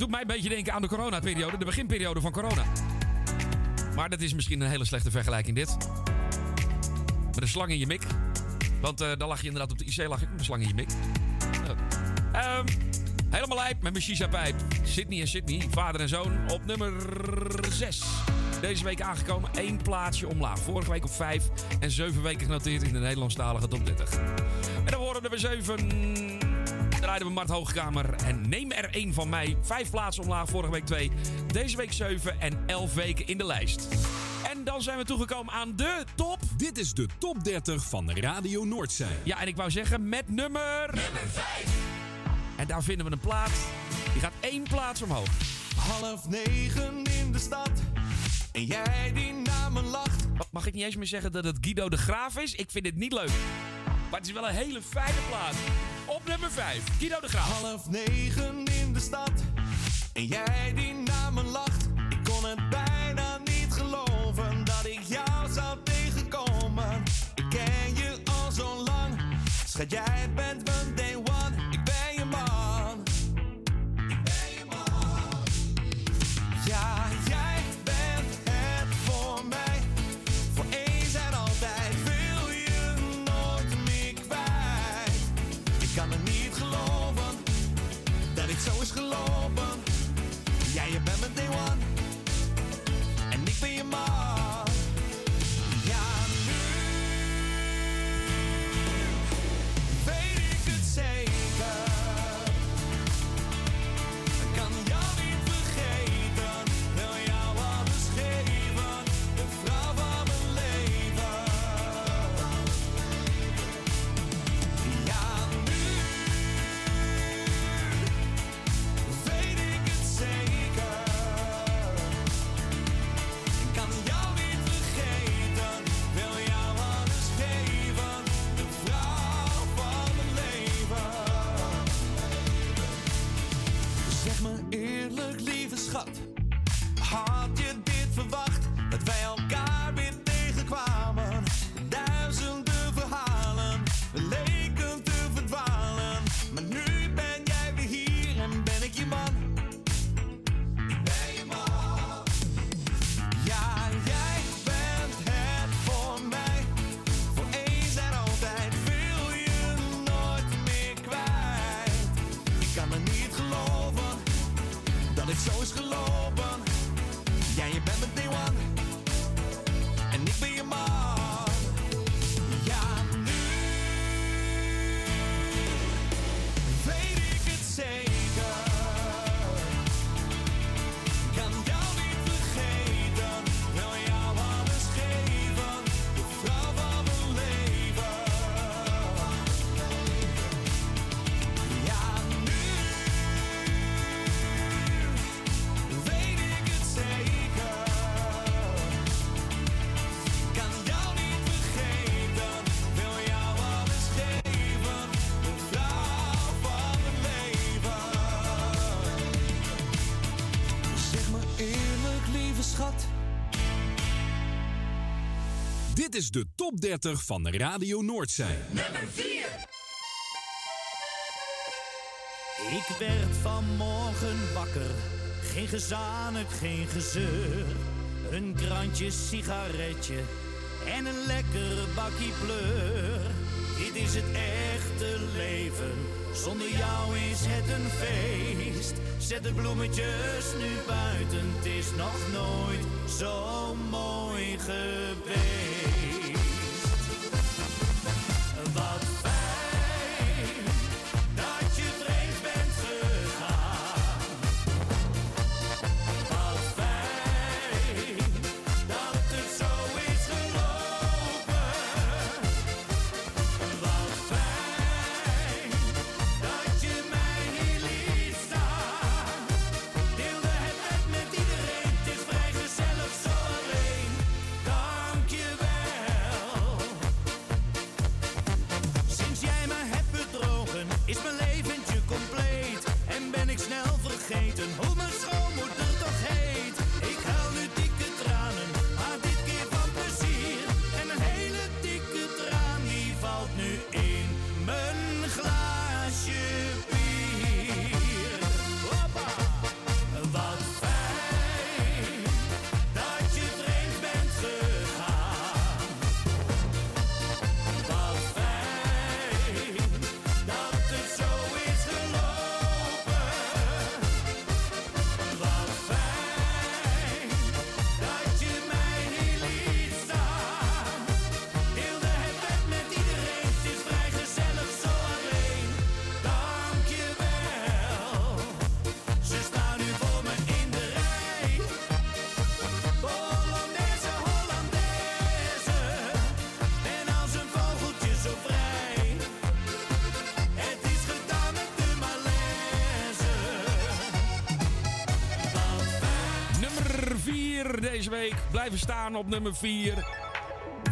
doet mij een beetje denken aan de coronaperiode, de beginperiode van corona. Maar dat is misschien een hele slechte vergelijking dit. Met een slang in je mik. Want eh dan lag je inderdaad op de IC lag ik met een slang in je mik. Ja. Ehm, helemaal lijp met mijn shisha-pijp. Sydney en Sydney, vader en zoon, op nummer 6. Deze week aangekomen, één plaatsje omlaag. Vorige week op 5 en 7 weken genoteerd in de Nederlandstalige top 30. En dan worden nummer 7 draaiden we Mart Hoogkamer en neem er één van mij. Vijf plaatsen omlaag, vorige week twee. Deze week 7 en 11 weken in de lijst. En dan zijn we toegekomen aan de top. Dit is de top 30 van Radio Noordzee. Ja, en ik wou zeggen met nummer... Nummer 5. En daar vinden we een plaat. Die gaat één plaats omhoog. Half negen in de stad. En jij die naar me lacht. Mag ik niet eens meer zeggen dat het Guido de Graaf is? Ik vind dit niet leuk. Maar het is wel een hele fijne plaat. Op nummer 5, Guido de Graaf. Half negen in de stad. En jij die naar me lacht. Ik kon het bijna niet geloven dat ik jou zou tegenkomen. Ik ken je al zo lang. Schat, jij bent mijn is de top 30 van Radio Noordzij. Nummer 4. Ik werd vanmorgen wakker, geen gezanik, geen gezeur. Een krantje sigaretje en een lekker bakkie pleur. Dit is het echte leven, zonder jou is het een feest. Zet de bloemetjes nu buiten, het is nog nooit zo mooi geweest. Wat deze week. Blijven staan op nummer 4.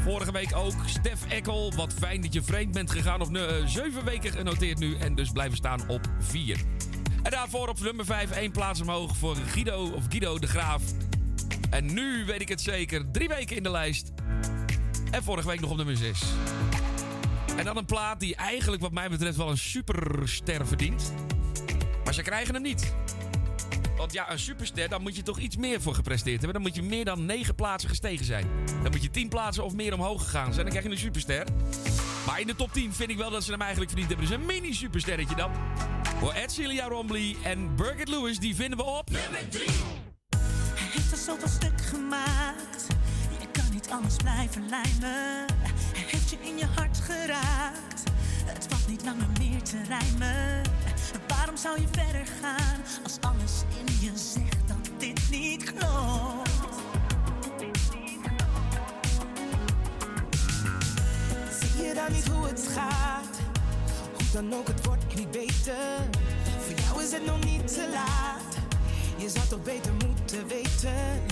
Vorige week ook Stef Ekkel. Wat fijn dat je vreemd bent gegaan. Op 7 weken genoteerd nu. En dus blijven staan op 4. En daarvoor op nummer 5 één plaats omhoog voor Guido of Guido de Graaf. En nu weet ik het zeker. Drie weken in de lijst. En vorige week nog op nummer 6. En dan een plaat die eigenlijk wat mij betreft wel een superster verdient. Maar ze krijgen hem niet. Want ja, een superster, daar moet je toch iets meer voor gepresteerd hebben. Dan moet je meer dan 9 plaatsen gestegen zijn. Dan moet je 10 plaatsen of meer omhoog gegaan zijn. Dan krijg je een superster. Maar in de top 10 vind ik wel dat ze hem eigenlijk verdiend hebben. Dus een mini-supersterretje dan. Voor Ed Celia Rombly en Birgit Lewis, die vinden we op... Nummer 3. Hij heeft al zoveel stuk gemaakt. Je kan niet anders blijven lijmen. Hij heeft je in je hart geraakt. Het valt niet langer meer te rijmen. Zou je verder gaan als alles in je zegt dat dit niet klopt? Zie je dan niet hoe het gaat? Hoe dan ook, het wordt niet beter. Voor jou is het nog niet te laat. Je zou toch beter moeten weten.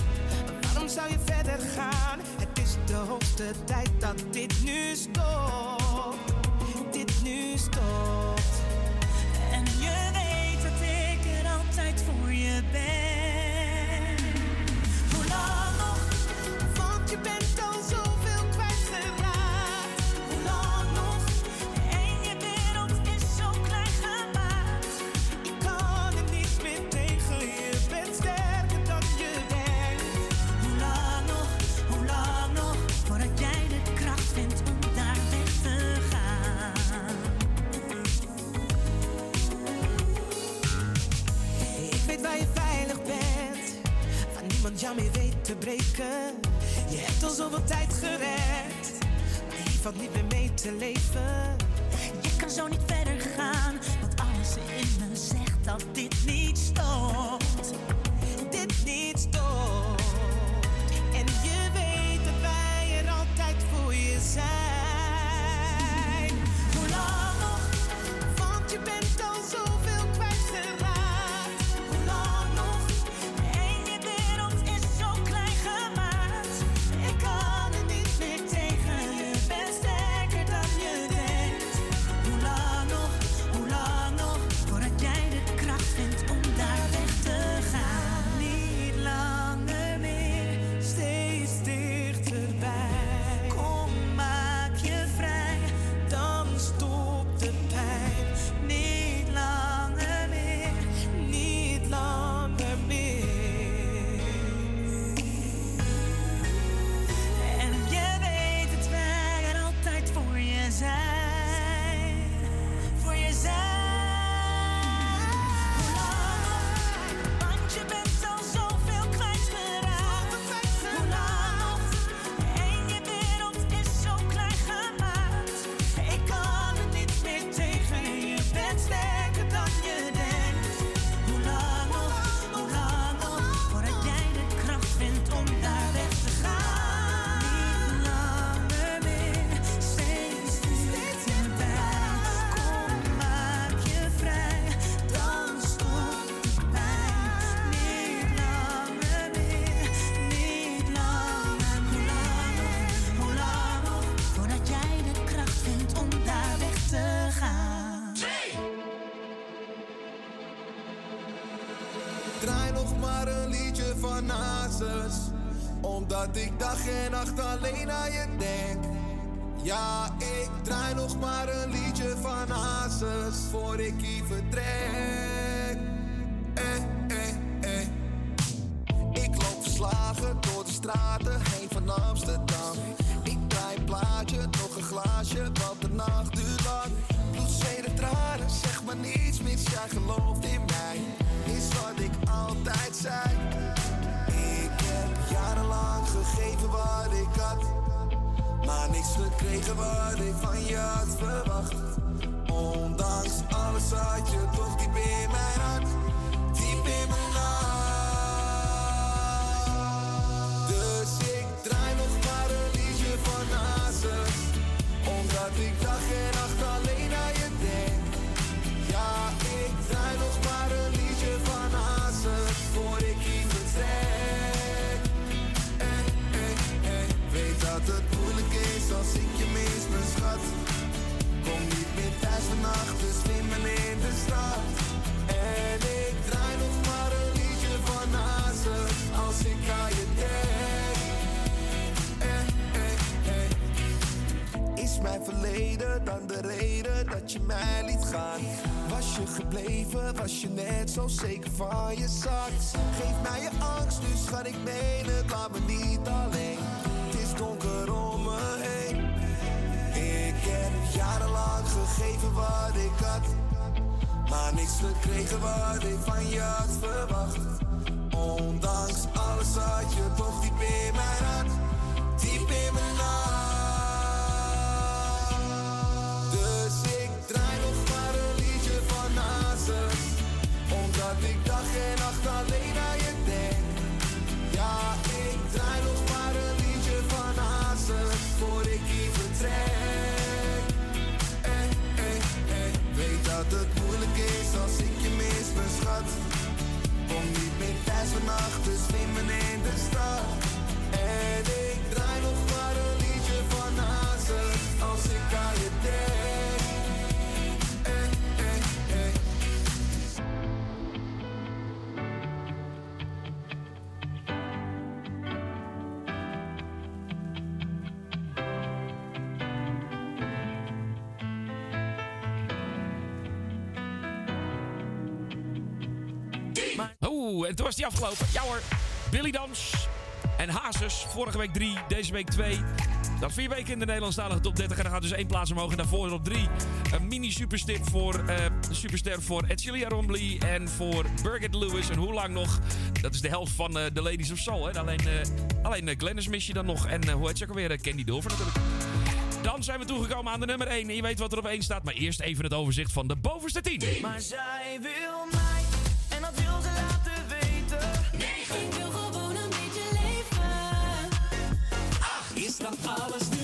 Waarom zou je verder gaan? Het is de hoogste tijd dat dit nu stopt. Dit nu stopt. Je weet dat ik er altijd voor je ben. Hoe lang nog? Want je bent al meer weet te breken. Je hebt al zoveel tijd gered. Maar hier valt niet meer mee te leven. Je kan zo niet verder gaan, want alles in me zegt dat dit niet stopt. Dit niet stopt. En je weet dat wij er altijd voor je zijn. Hoe lang nog? Want je bent alleen aan je denk. Ja, ik draai nog maar een liedje van Nasus. Voor ik hier vertrek. Eh, eh, eh. Ik loop verslagen door de straten heen van Amsterdam. Ik draai een plaatje, nog een glaasje, want de nacht duurt lang. Bloed, zweet en tranen, zeg maar niets mis, jij gelooft gekregen wat ik van je had verwacht. Ondanks alles had je toch diep in mijn hart. Dan de reden dat je mij liet gaan? Was je gebleven, was je net zo zeker van je zak? Geef mij je angst, dus ga ik menen, laat me niet alleen. Het is donker om me heen. Jarenlang gegeven wat ik had. Maar niks gekregen wat ik van je had verwacht. Ondanks alles had je toch diep in mijn hart. Diep in mijn hart. Dus ik draai nog maar een liedje van Nasus. Omdat ik dag en nacht alleen aan je denk. Ja, ik draai nog en toen was die afgelopen. Ja hoor, Billy Dans en Hazes. Vorige week drie, deze week twee. Dat vier weken in de Nederlandstalige top 30. En dan gaat dus één plaats omhoog. En daarvoor op drie. Een mini superstip voor, eh superster voor Edcilia Rombly en voor Birgit Lewis. En hoe lang nog? Dat is de helft van eh, de Ladies of Soul. Hè? Alleen, eh alleen uh, Glennis mis je dan nog. En hoe heet ze ook alweer? Candy Dulfer natuurlijk. Dan zijn we toegekomen aan de nummer 1. En je weet wat er op 1 staat. Maar eerst even het overzicht van de bovenste 10. Maar zij wil mij en dat wil ze laten weten. Ik Is dat alles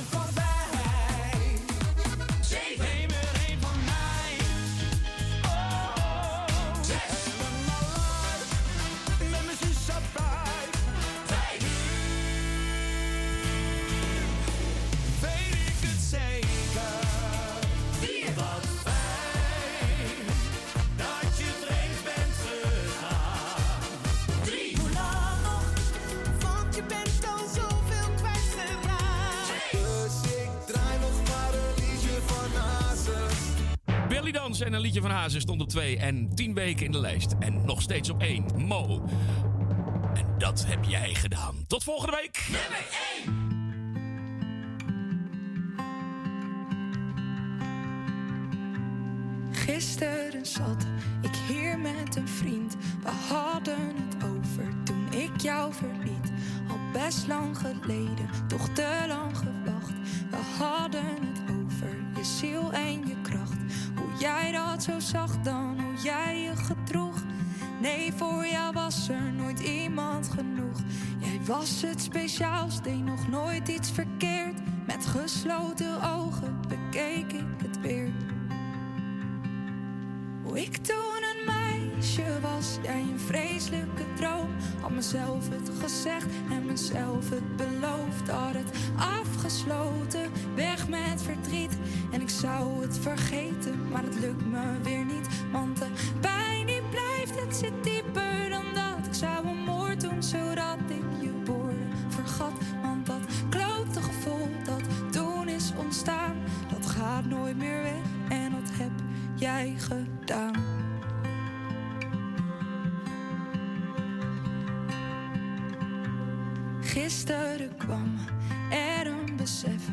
Dans en een liedje van Hazen stond op 2 en 10 weken in de lijst. En nog steeds op 1. Mo. En dat heb jij gedaan. Tot volgende week. Nummer 1. Gisteren zat ik hier met een vriend. We hadden het over toen ik jou verliet. Al best lang geleden, toch te lang gewacht. We hadden het over je ziel en je jij dat zo zag dan, hoe jij je gedroeg. Nee, voor jou was er nooit iemand genoeg. Jij was het speciaals, deed nog nooit iets verkeerd. Met gesloten ogen bekeek ik het weer. Hoe ik toen meisje was jij een vreselijke droom. Had mezelf het gezegd en mezelf het beloofd. Had het afgesloten, weg met verdriet. En ik zou het vergeten, maar het lukt me weer niet. Want de pijn die blijft, het zit dieper dan dat. Ik zou een moord doen zodat ik je boor vergat. Want dat klote gevoel dat toen is ontstaan, dat gaat nooit meer weg. En dat heb jij gedaan. Gisteren kwam er een besef.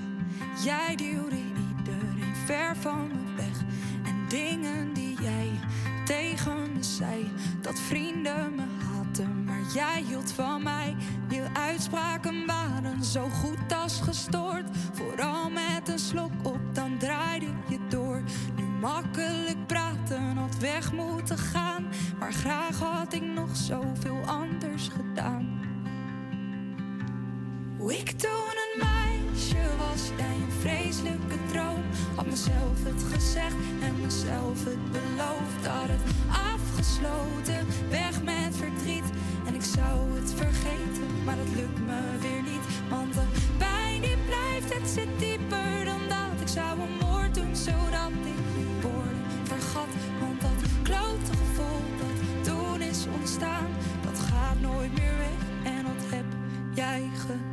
Jij duwde iedereen ver van me weg. En dingen die jij tegen me zei. Dat vrienden me haten, maar jij hield van mij. Je uitspraken waren zo goed als gestoord. Vooral met een slok op, dan draaide je door. Nu makkelijk praten, had weg moeten gaan. Maar graag had ik nog zoveel anders gedaan. Ik toen een meisje was, jij een vreselijke droom. Had mezelf het gezegd en mezelf het beloofd. Had het afgesloten, weg met verdriet. En ik zou het vergeten, maar dat lukt me weer niet. Want de pijn die blijft, het zit dieper dan dat. Ik zou een moord doen, zodat ik die woorden vergat. Want dat klote gevoel dat toen is ontstaan, dat gaat nooit meer weg. En dat heb jij gedaan.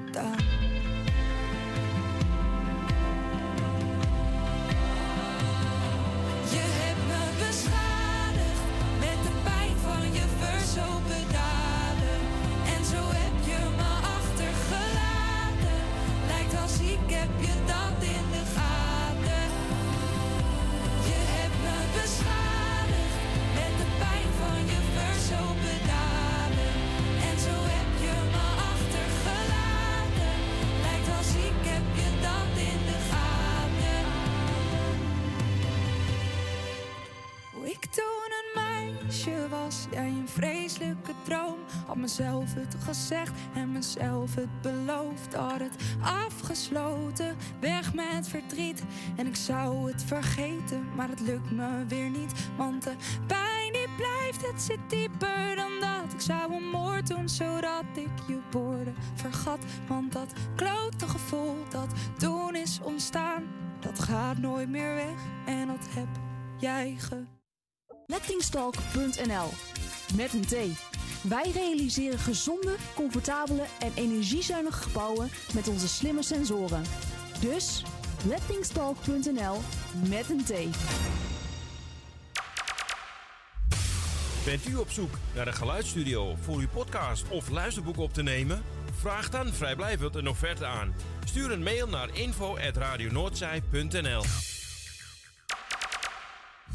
Had mezelf het gezegd en mezelf het beloofd. Had het afgesloten, weg met verdriet. En ik zou het vergeten, maar het lukt me weer niet. Want de pijn die blijft, het zit dieper dan dat. Ik zou een moord doen, zodat ik je woorden vergat. Want dat klote gevoel dat toen is ontstaan, dat gaat nooit meer weg. En dat heb jij gedaan. Lettingstalk.nl met een T. Wij realiseren gezonde, comfortabele en energiezuinige gebouwen met onze slimme sensoren. Dus lettingstalk.nl met een T. Bent u op zoek naar een geluidsstudio voor uw podcast of luisterboek op te nemen? Vraag dan vrijblijvend een offerte aan. Stuur een mail naar info.radionoordzij.nl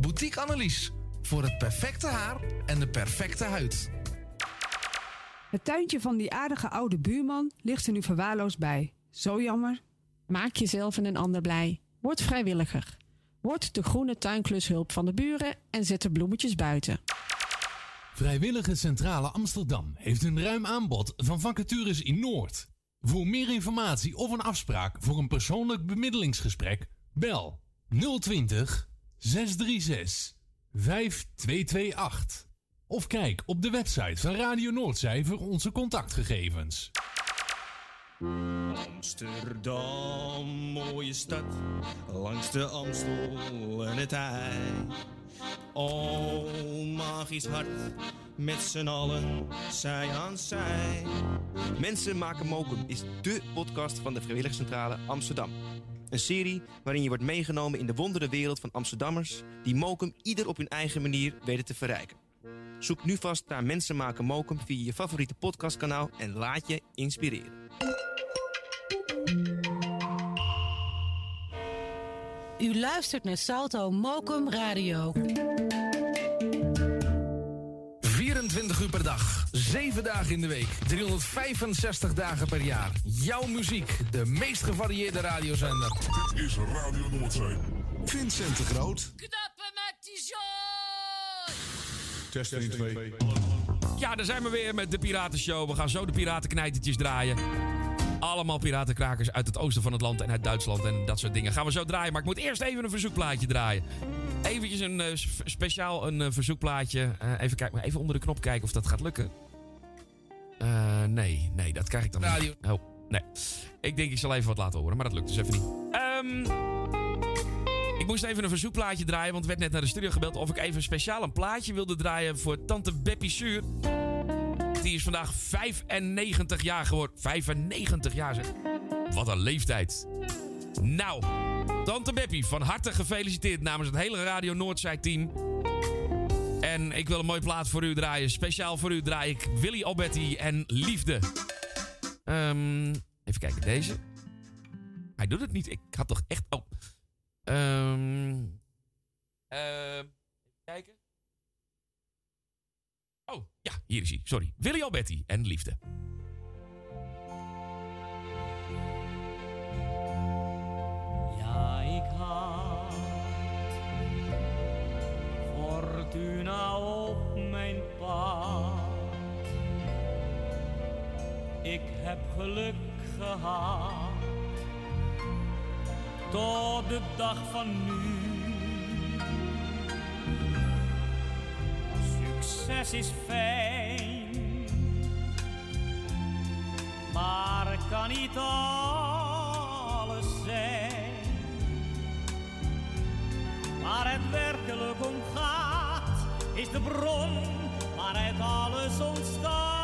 Boutique Annelies. Voor het perfecte haar en de perfecte huid. Het tuintje van die aardige oude buurman ligt er nu verwaarloosd bij. Zo jammer. Maak jezelf en een ander blij. Word vrijwilliger. Word de groene tuinklushulp van de buren en zet de bloemetjes buiten. Vrijwillige Centrale Amsterdam heeft een ruim aanbod van vacatures in Noord. Voor meer informatie of een afspraak voor een persoonlijk bemiddelingsgesprek, bel 020 636 5228. Of kijk op de website van Radio Noordzij voor onze contactgegevens. Amsterdam, mooie stad, langs de Amstel en het IJ. Oh, magisch hart, met z'n allen, zij aan zij. Mensen maken mokum is dé podcast van de Vrijwilligcentrale Amsterdam. Een serie waarin je wordt meegenomen in de wondere wereld van Amsterdammers... die mokum ieder op hun eigen manier weten te verrijken. Zoek nu vast naar Mensen maken mokum via je favoriete podcastkanaal... en laat je inspireren. U luistert naar Salto Mokum Radio. 24 uur per dag, 7 dagen in de week, 365 dagen per jaar. Jouw muziek, de meest gevarieerde radiozender. Dit is Radio Noordzee. Vincent de Groot. Knappen met die zooi! Test 1, 2. Ja, daar zijn we weer met de Piratenshow. We gaan zo de piratenknijtertjes draaien. Allemaal piratenkrakers uit het oosten van het land en uit Duitsland en dat soort dingen. Gaan we zo draaien, maar ik moet eerst even een verzoekplaatje draaien. Eventjes een eh, speciaal een eh, verzoekplaatje. Eh, even, kijken, even onder de knop kijken of dat gaat lukken. Nee, nee, dat krijg ik dan Radio. niet. Oh, nee. Ik denk ik zal even wat laten horen, maar dat lukt dus even niet. Ehm, ik moest even een verzoekplaatje draaien, want er werd net naar de studio gebeld of ik even speciaal een plaatje wilde draaien voor tante Beppie Suur. Die is vandaag 95 jaar geworden. 95 jaar zeg. Wat een leeftijd. Nou, tante Beppie, van harte gefeliciteerd namens het hele Radio Noordzij-team. En ik wil een mooi plaat voor u draaien. Speciaal voor u draai ik Willy Alberti en Liefde. Ehm, even kijken, deze. Hij doet het niet. Ik had toch echt... Oh. Ehm ehm, even kijken. Oh, ja, hier is hij. Sorry. Willy Alberti en Liefde. Ja, ik had fortuna op mijn pad. Ik heb geluk gehad tot de dag van nu. Succes is fijn, maar kan niet alles zijn. Waar het werkelijk om gaat, is de bron waaruit alles ontstaat.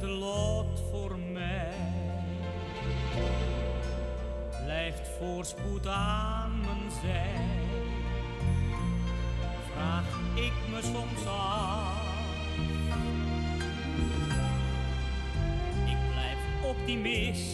Het lot voor mij? Blijft voorspoed aan mijn zij? Vraag ik me soms af. Ik blijf optimist.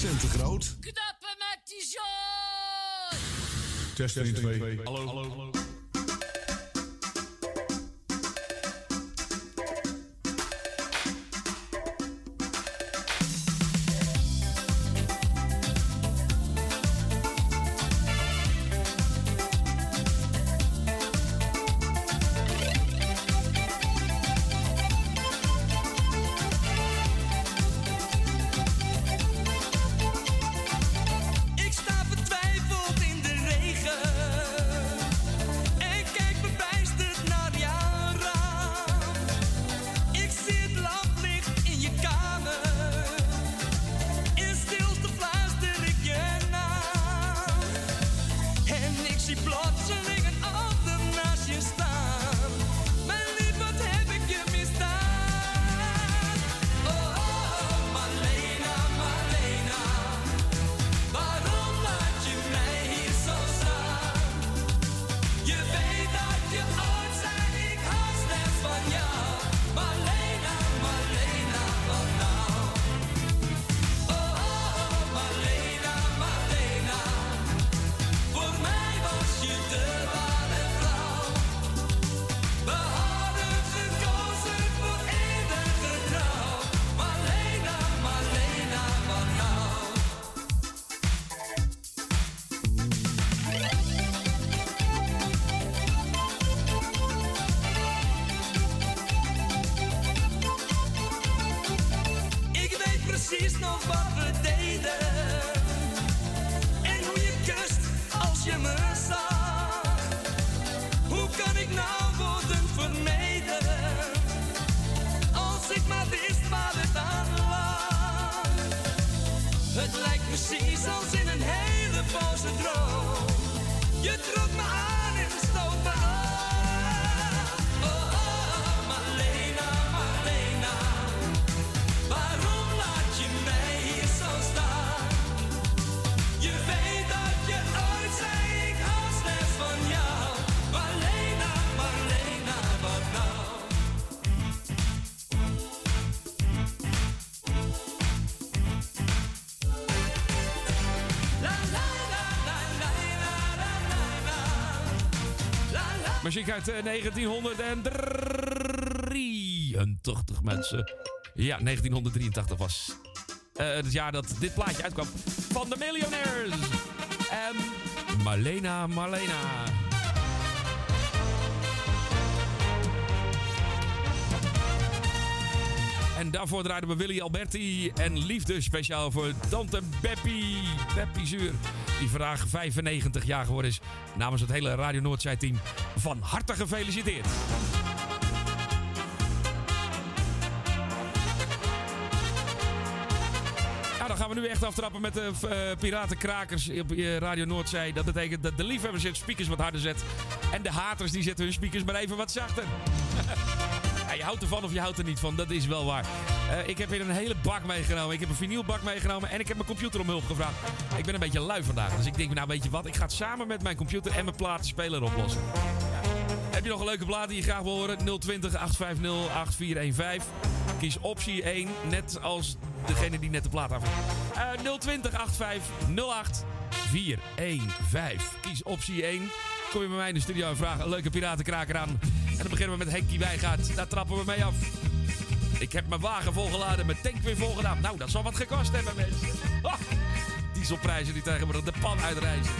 cent groot. Knappen met die zoon! Testing 2. Hallo. Hallo. Muziek uit eh, 1983, mensen. Ja, 1983 was eh, het jaar dat dit plaatje uitkwam. Van de Millionaires. En Marlena Marlena. En daarvoor draaiden we Willy Alberti en Liefde speciaal voor tante Beppie. Beppie Zuur. Die vandaag 95 jaar geworden is. Namens het hele Radio Noordzij-team van harte gefeliciteerd. Dan gaan we nu echt aftrappen met de eh, Piratenkrakers op eh, Radio Noordzee. Dat betekent dat de liefhebbers hun speakers wat harder zetten. En de haters die zetten hun speakers maar even wat zachter. Ja, je houdt ervan of je houdt er niet van, dat is wel waar. Eh, ik heb weer een hele bak meegenomen. Ik heb een vinylbak meegenomen en ik heb mijn computer om hulp gevraagd. Ik ben een beetje lui vandaag, dus ik denk, nou weet je wat, ik ga het samen met mijn computer en mijn platenspeler oplossen. Heb je nog een leuke plaat die je graag wil horen? 020 850 8415. Kies optie 1, net als degene die net de plaat af. Uh, 020 8508 415. Kies optie 1. Kom je bij mij in de studio en vraag een leuke piratenkraker aan. En dan beginnen we met Henkie Wijgaard. Daar trappen we mee af. Ik heb mijn wagen volgeladen, mijn tank weer volgedaan. Nou, dat zal wat gekost hebben, mensen. Ah, dieselprijzen die tegenwoordig de pan uitreizen.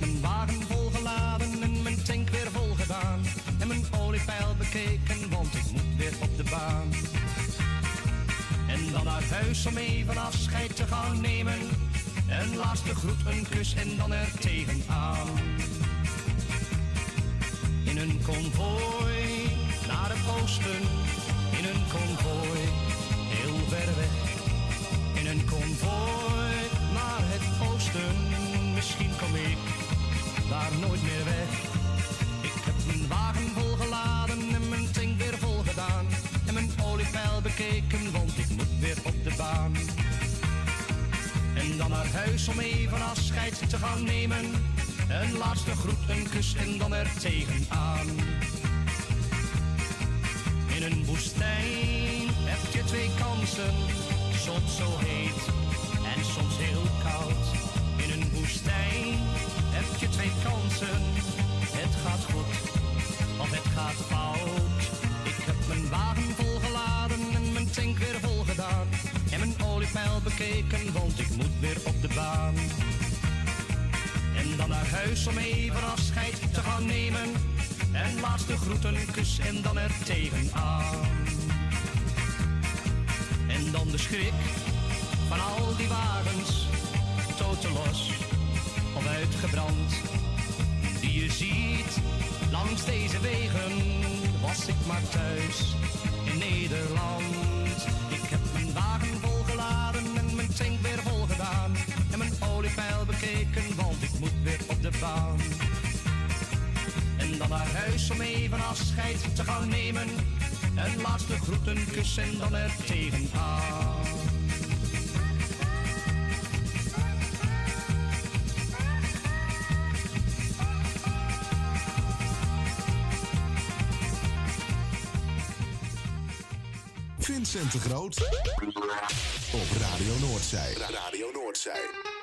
Mijn wagen volgeladen en mijn tank weer volgedaan. En mijn oliepeil bekeken, want ik moet weer op de baan. En dan naar huis om even afscheid te gaan nemen. Een laatste groet, een kus en dan er tegenaan. In een konvooi naar het oosten. In een konvooi heel ver weg. In een konvooi naar het oosten. Misschien kom ik daar nooit meer weg. Ik heb mijn wagen volgeladen en mijn tank weer volgedaan. En mijn oliepeil bekeken, want ik moet weer op de baan. En dan naar huis om even afscheid te gaan nemen. Een laatste groet, een kus en dan er tegenaan. In een woestijn heb je twee kansen. soms zo heet en soms heel koud. In een woestijn heb je twee kansen. Het gaat goed of het gaat fout. Ik heb mijn wagen volgeladen en mijn tank weer volgedaan. En mijn oliepeil bekeken, want ik moet weer op de baan. En dan naar huis om even afscheid te gaan nemen. En laatste groeten, kus en dan er tegenaan. En dan de schrik van al die wagens, totelos of uitgebrand. Die je ziet langs deze wegen, was ik maar thuis in Nederland. Ik heb mijn wagen volgeladen en mijn tank weer volgedaan. En mijn oliepeil bekeken, want ik moet weer op de baan. Dan naar huis om even afscheid te gaan nemen. Een laatste groeten, kus en dan er tegenaan. Vincent de Groot. Op Radio Noordzij. Radio Noordzij.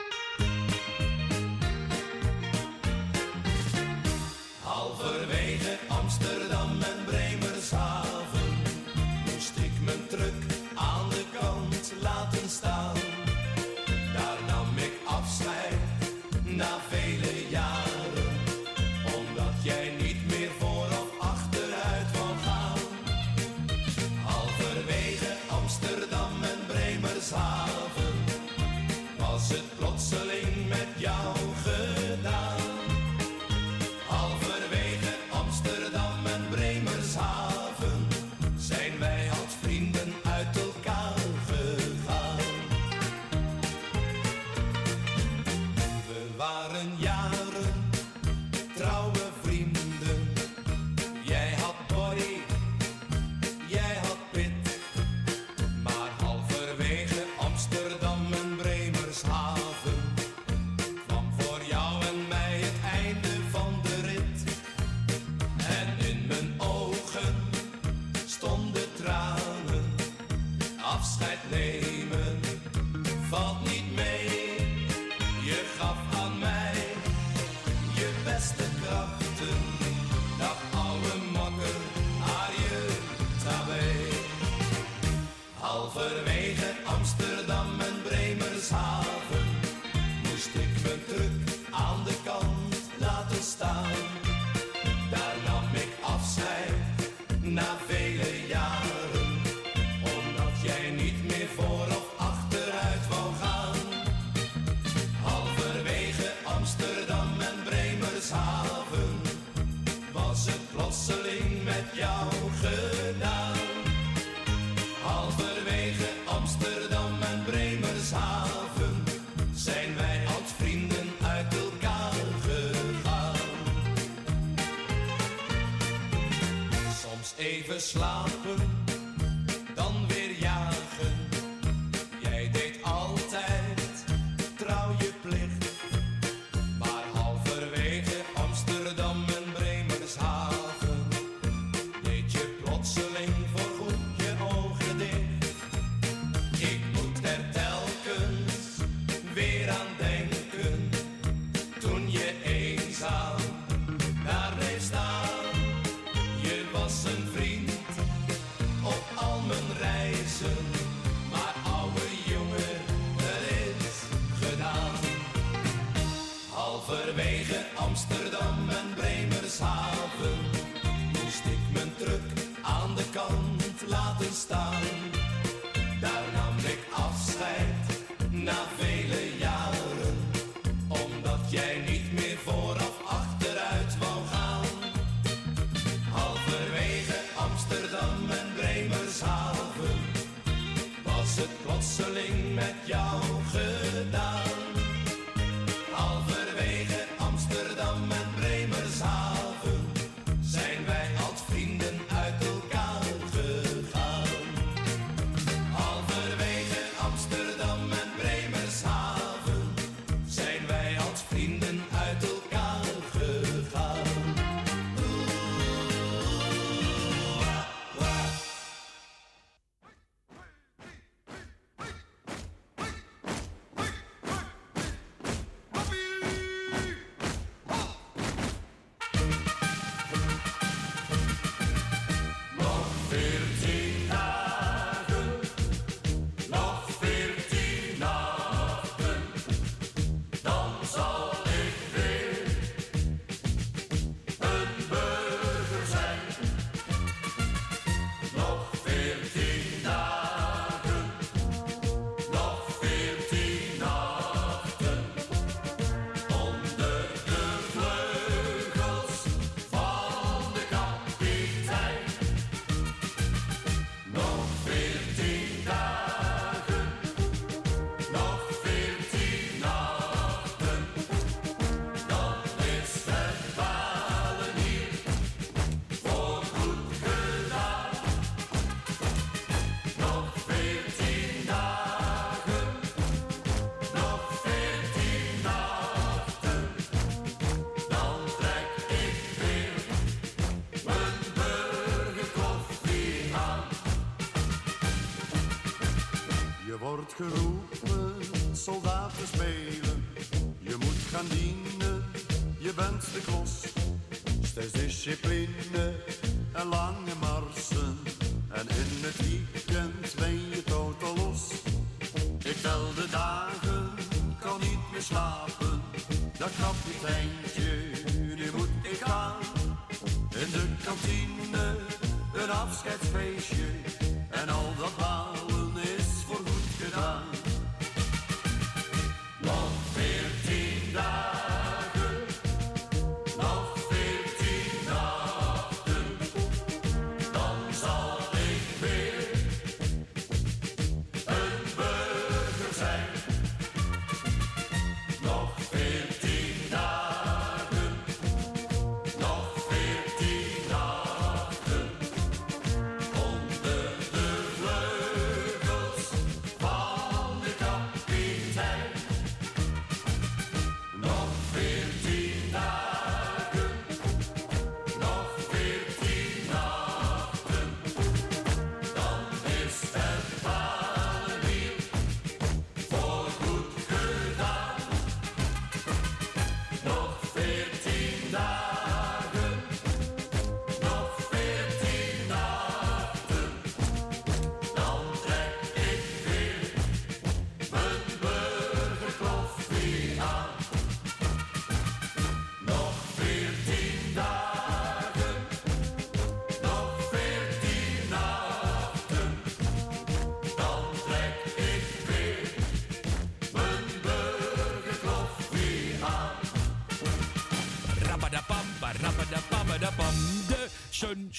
Discipline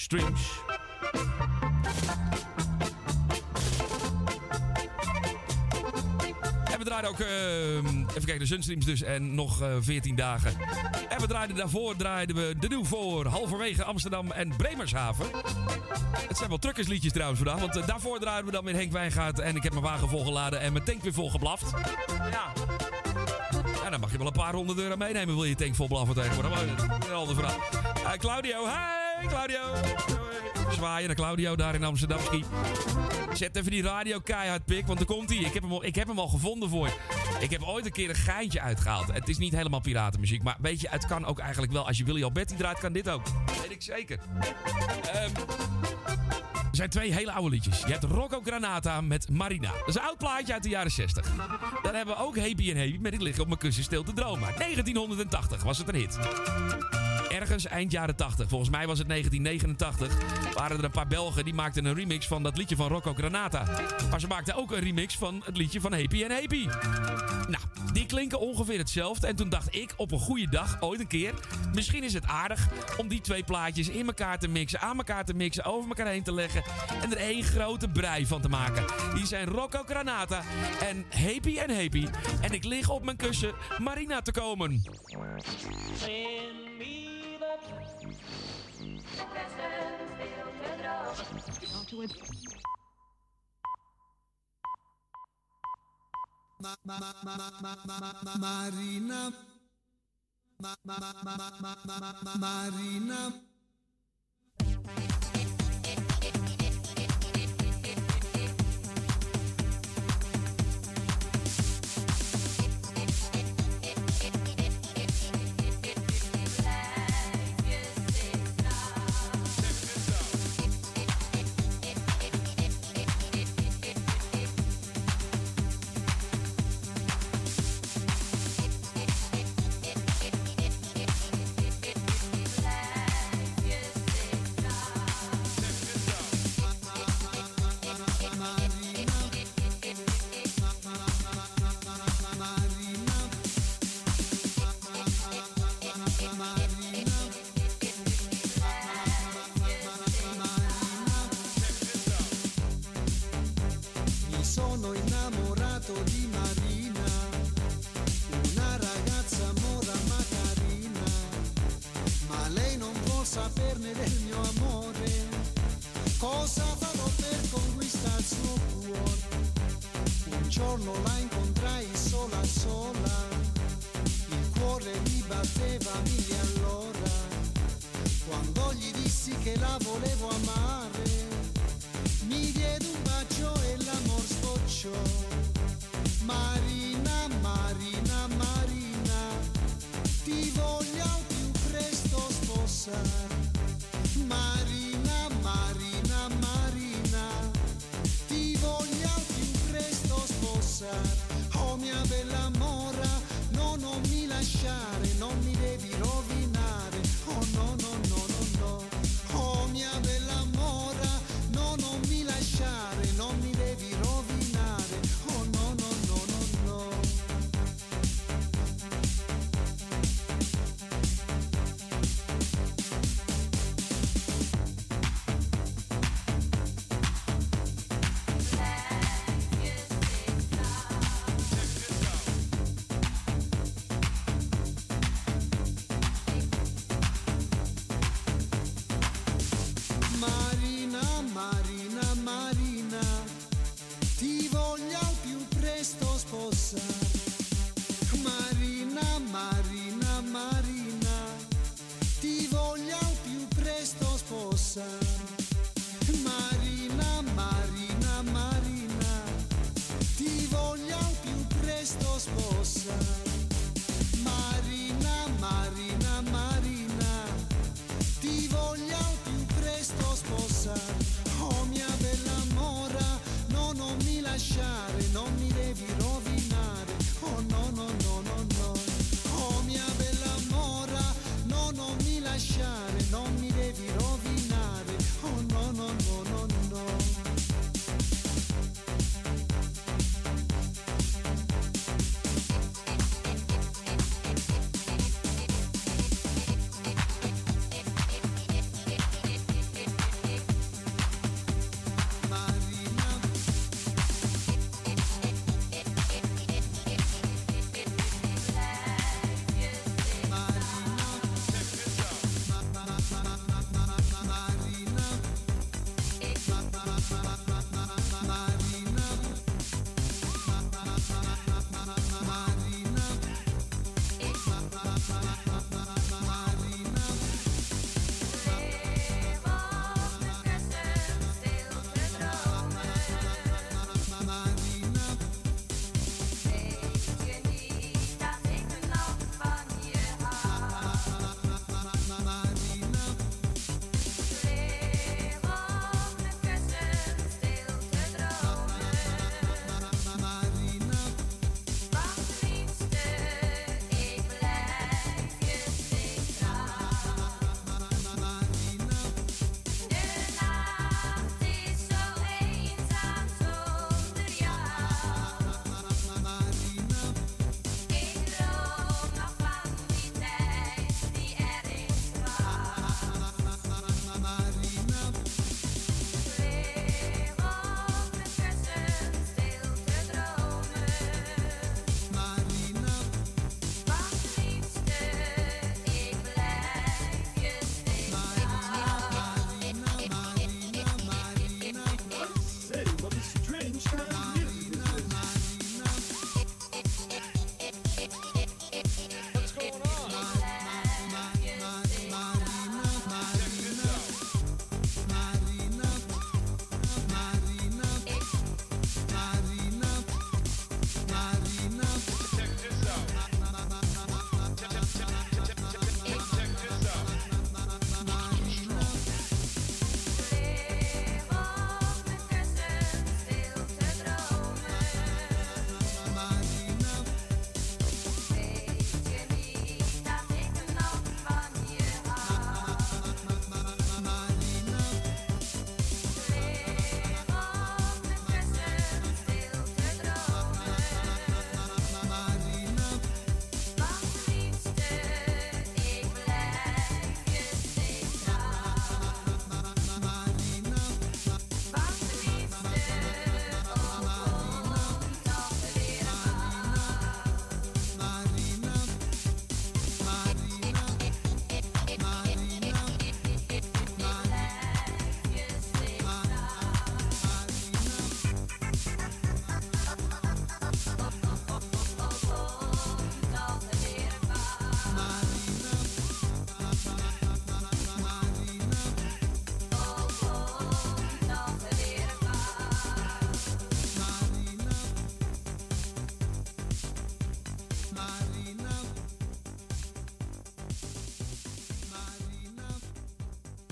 Sunstreams. En we draaiden ook, eh, even kijken, de Sunstreams dus en nog eh 14 dagen. En we draaiden daarvoor, draaiden we de nieuw voor halverwege Amsterdam en Bremershaven. Het zijn wel truckersliedjes trouwens vandaag, want eh, daarvoor draaiden we dan weer Henk Wijngaard en ik heb mijn wagen volgeladen en mijn tank weer volgeblaft. Ja. Ja, dan mag je wel een paar honderd euro meenemen, wil je tank vol blaffen tegenwoordig. Maar dat is een andere Claudio, hey Claudio. Zwaaien naar Claudio daar in Amsterdam. Zet even die radio keihard pik, want er komt hij. Ik, heb hem al- ik heb hem al gevonden voor je. Ik heb ooit een keer een geintje uitgehaald. Het is niet helemaal piratenmuziek, maar weet je, het kan ook eigenlijk wel. Als je Willy Alberti draait, kan dit ook. Weet ik zeker. Ehm, er zijn twee hele oude liedjes. Je hebt Rocco Granata met Marina. Dat is een oud plaatje uit de jaren 60. Dan hebben we ook Happy en Happy met Ik lig op mijn kussen stil te dromen. 1980 was het een hit. Ergens eind jaren 80, volgens mij was het 1989, waren er een paar Belgen die maakten een remix van dat liedje van Rocco Granata. Maar ze maakten ook een remix van het liedje van Happy en Happy. Nou, die klinken ongeveer hetzelfde. En toen dacht ik op een goede dag, ooit een keer, misschien is het aardig om die twee plaatjes in elkaar te mixen, aan elkaar te mixen, over elkaar heen te leggen en er één grote brei van te maken. Die zijn Rocco Granata en Happy en Happy. En ik lig op mijn kussen Marina te komen. Marina. Marina.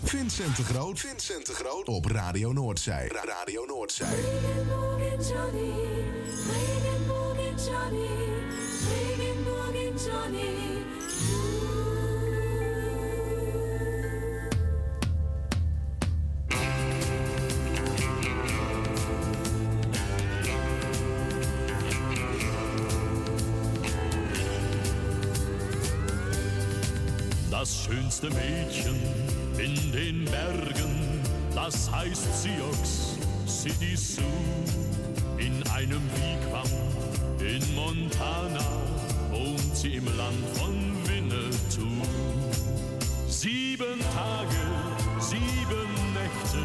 Vincent de Groot. Vincent de Groot. Op Radio Noordzij. Ra- Radio Noordzij. Das schönste Mädchen in den Bergen, das heißt Sioux City Sioux. In einem Wigwam in Montana wohnt sie im Land von Winnetou. Sieben Tage, sieben Nächte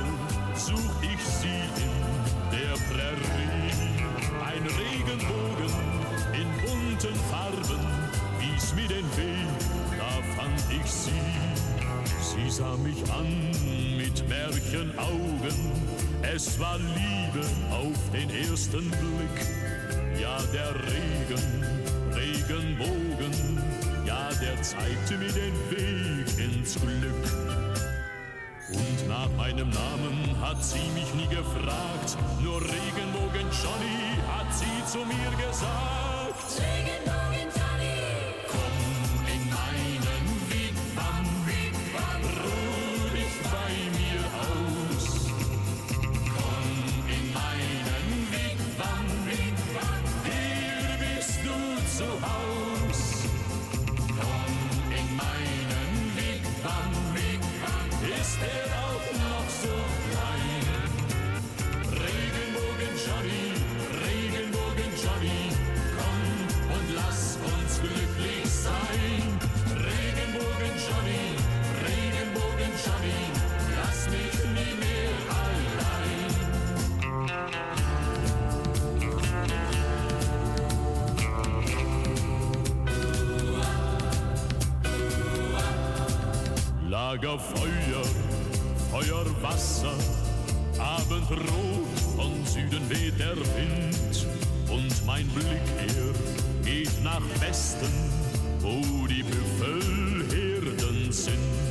such ich sie in der Prärie. Ein Regenbogen in bunten Farben wies mir den Weg, da fand ich sie. Sie sah mich an mit Märchenaugen, es war Liebe auf den ersten Blick. Ja, der Regen, Regenbogen, ja, der zeigte mir den Weg ins Glück. Und nach meinem Namen hat sie mich nie gefragt, nur Regenbogen Johnny hat sie zu mir gesagt. Regenbogen Lagerfeuer, Feuerwasser, Abendrot, von Süden weht der Wind und mein Blick er geht nach Westen, wo die Büffelherden sind.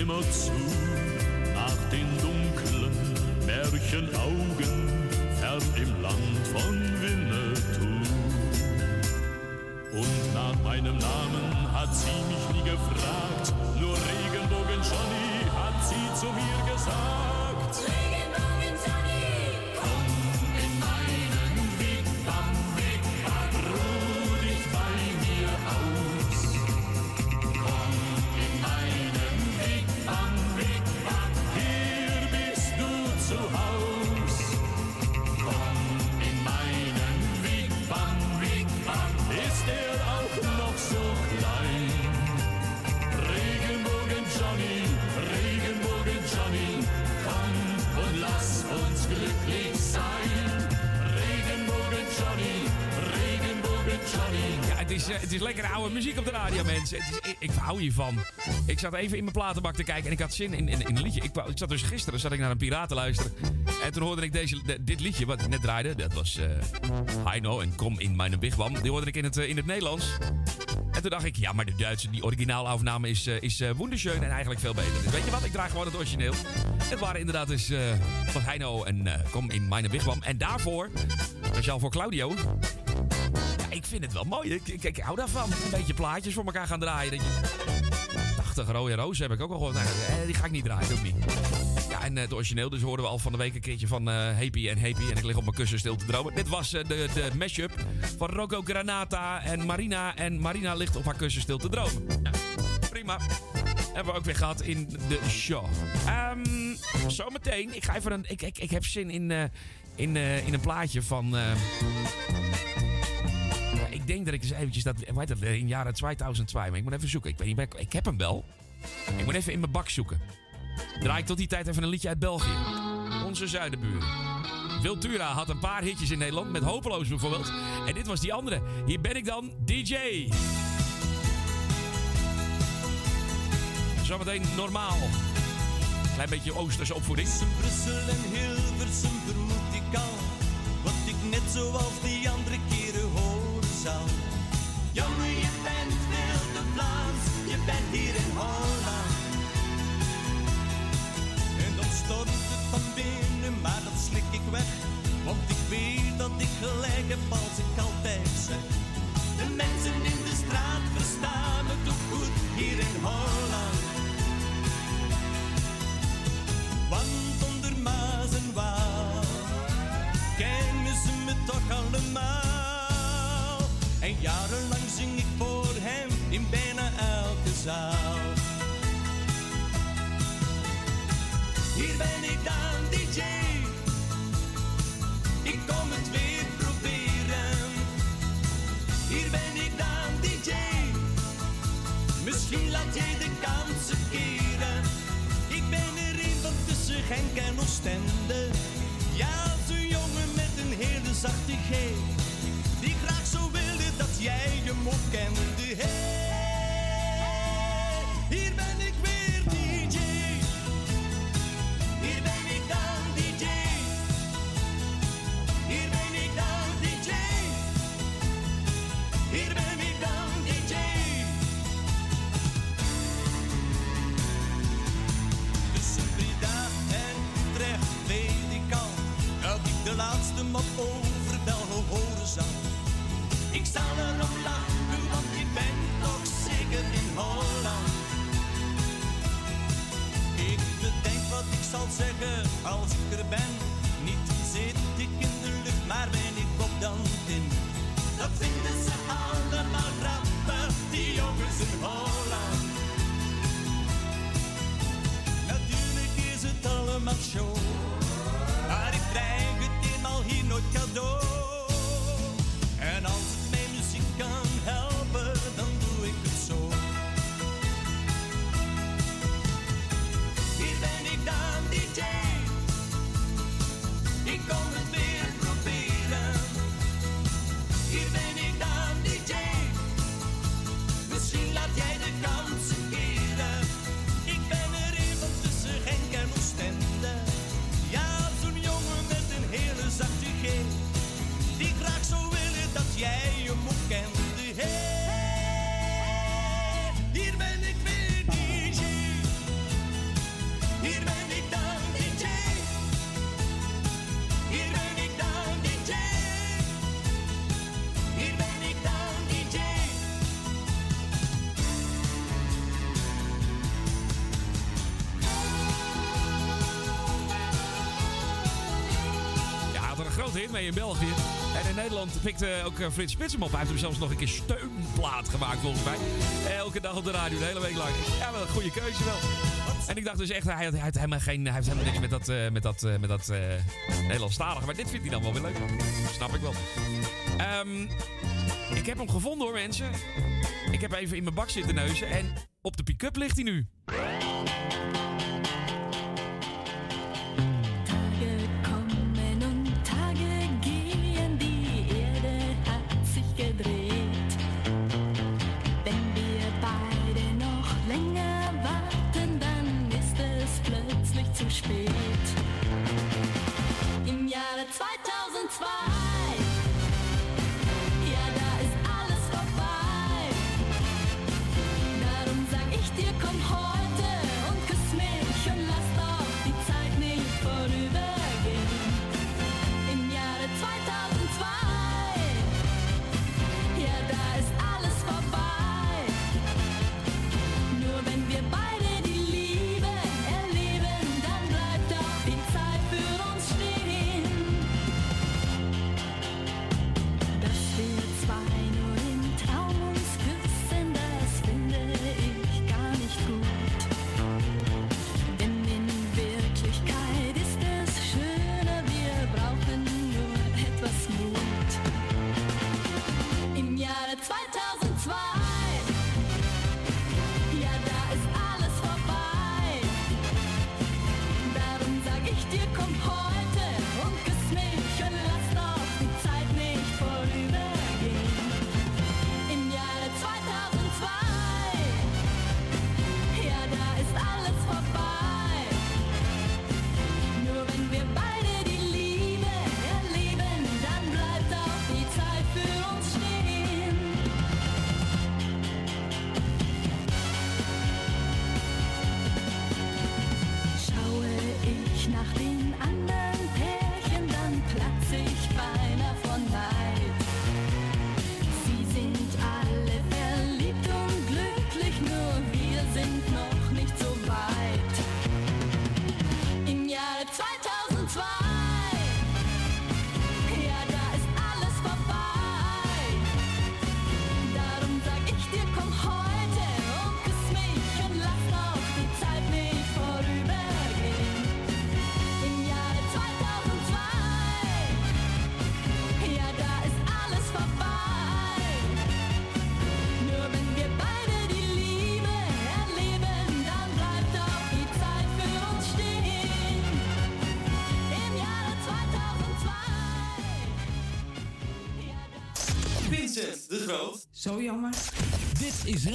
Immer zu. Nach den dunklen Märchenaugen, fern im Land von Winnetou. Und nach meinem Namen hat sie muziek op de radio, mensen. Het is, ik, ik hou hiervan. Ik zat even in mijn platenbak te kijken en ik had zin in, in, in een liedje. Ik, zat dus gisteren zat ik naar een piraten te luisteren. En toen hoorde ik deze, de- dit liedje, wat ik net draaide. Dat was eh Heino en Kom in mijn wigwam. Die hoorde ik in het, eh, in het Nederlands. En toen dacht ik, ja, maar de Duitse, die originaalaufname is, eh is eh, wunderschön en eigenlijk veel beter. Dus weet je wat, ik draai gewoon het origineel. Het waren inderdaad dus van Heino en Kom in mijn wigwam. En daarvoor, speciaal voor Claudio... Vind het wel mooi. Ik, ik, ik hou daarvan. Een beetje plaatjes voor elkaar gaan draaien. Dat je... 80 rode rozen heb ik ook al gehoord. Nou, eh, die ga ik niet draaien, ik niet. Ja, en eh, het origineel dus hoorden we al van de week een keertje van eh Happy en Happy. En ik lig op mijn kussen stil te dromen. Dit was eh, de, de mashup van Rocco Granata en Marina. En Marina ligt op haar kussen stil te dromen. Ja, prima. Hebben we ook weer gehad in de show. Ehm zometeen, ik ga even een... Ik, ik, ik heb zin in, eh, in, eh, in een plaatje van... eh, denk dat ik eens eventjes dat, hoe heet dat, in jaren 2002, maar ik moet even zoeken. Ik, weet niet, ik, heb hem wel. Ik moet even in mijn bak zoeken. Draai ik tot die tijd even een liedje uit België. Onze zuidenburen. Wiltura had een paar hitjes in Nederland, met Hopeloos bijvoorbeeld. En dit was die andere. Hier ben ik dan, DJ. Zometeen normaal. Klein beetje Oosterse opvoeding. Brussel en Hilversum vermoed ik al Wat ik net zoals die andere keren Bent hier in Holland. En dan stormt het van binnen Maar dat slik ik weg. Want ik weet dat ik gelijk heb als ik altijd zeg. De mensen in de straat verstaan me toch goed hier in Holland. Want onder Maas en Waal kennen ze me toch allemaal. En jarenlang zing Hier ben ik dan, DJ. Ik kom het weer proberen. Hier ben ik dan, DJ. Misschien laat jij de kansen keren. Ik ben er een van tussen Genk en Oostende. Ja, zo'n jongen met een hele zachte G. Die graag zo wilde dat jij hem ook kende. Hey, hier ben ik weer mee in België. En in Nederland pikte ook eh, Frits Spits hem op. Hij heeft hem zelfs nog een keer steunplaat gemaakt, volgens mij. Elke dag op de radio, de hele week lang. Ja, wel een goede keuze wel. En ik dacht dus echt, hij, hij, heeft helemaal geen, hij heeft helemaal niks met dat, eh, met dat, eh, met dat eh, Nederlandstalige. Maar dit vindt hij dan wel weer leuk. Snap ik wel. Ehm, ik heb hem gevonden hoor, mensen. Ik heb even in mijn bak zitten neuzen. En op de pick-up ligt hij nu.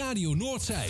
Radio Noordzij.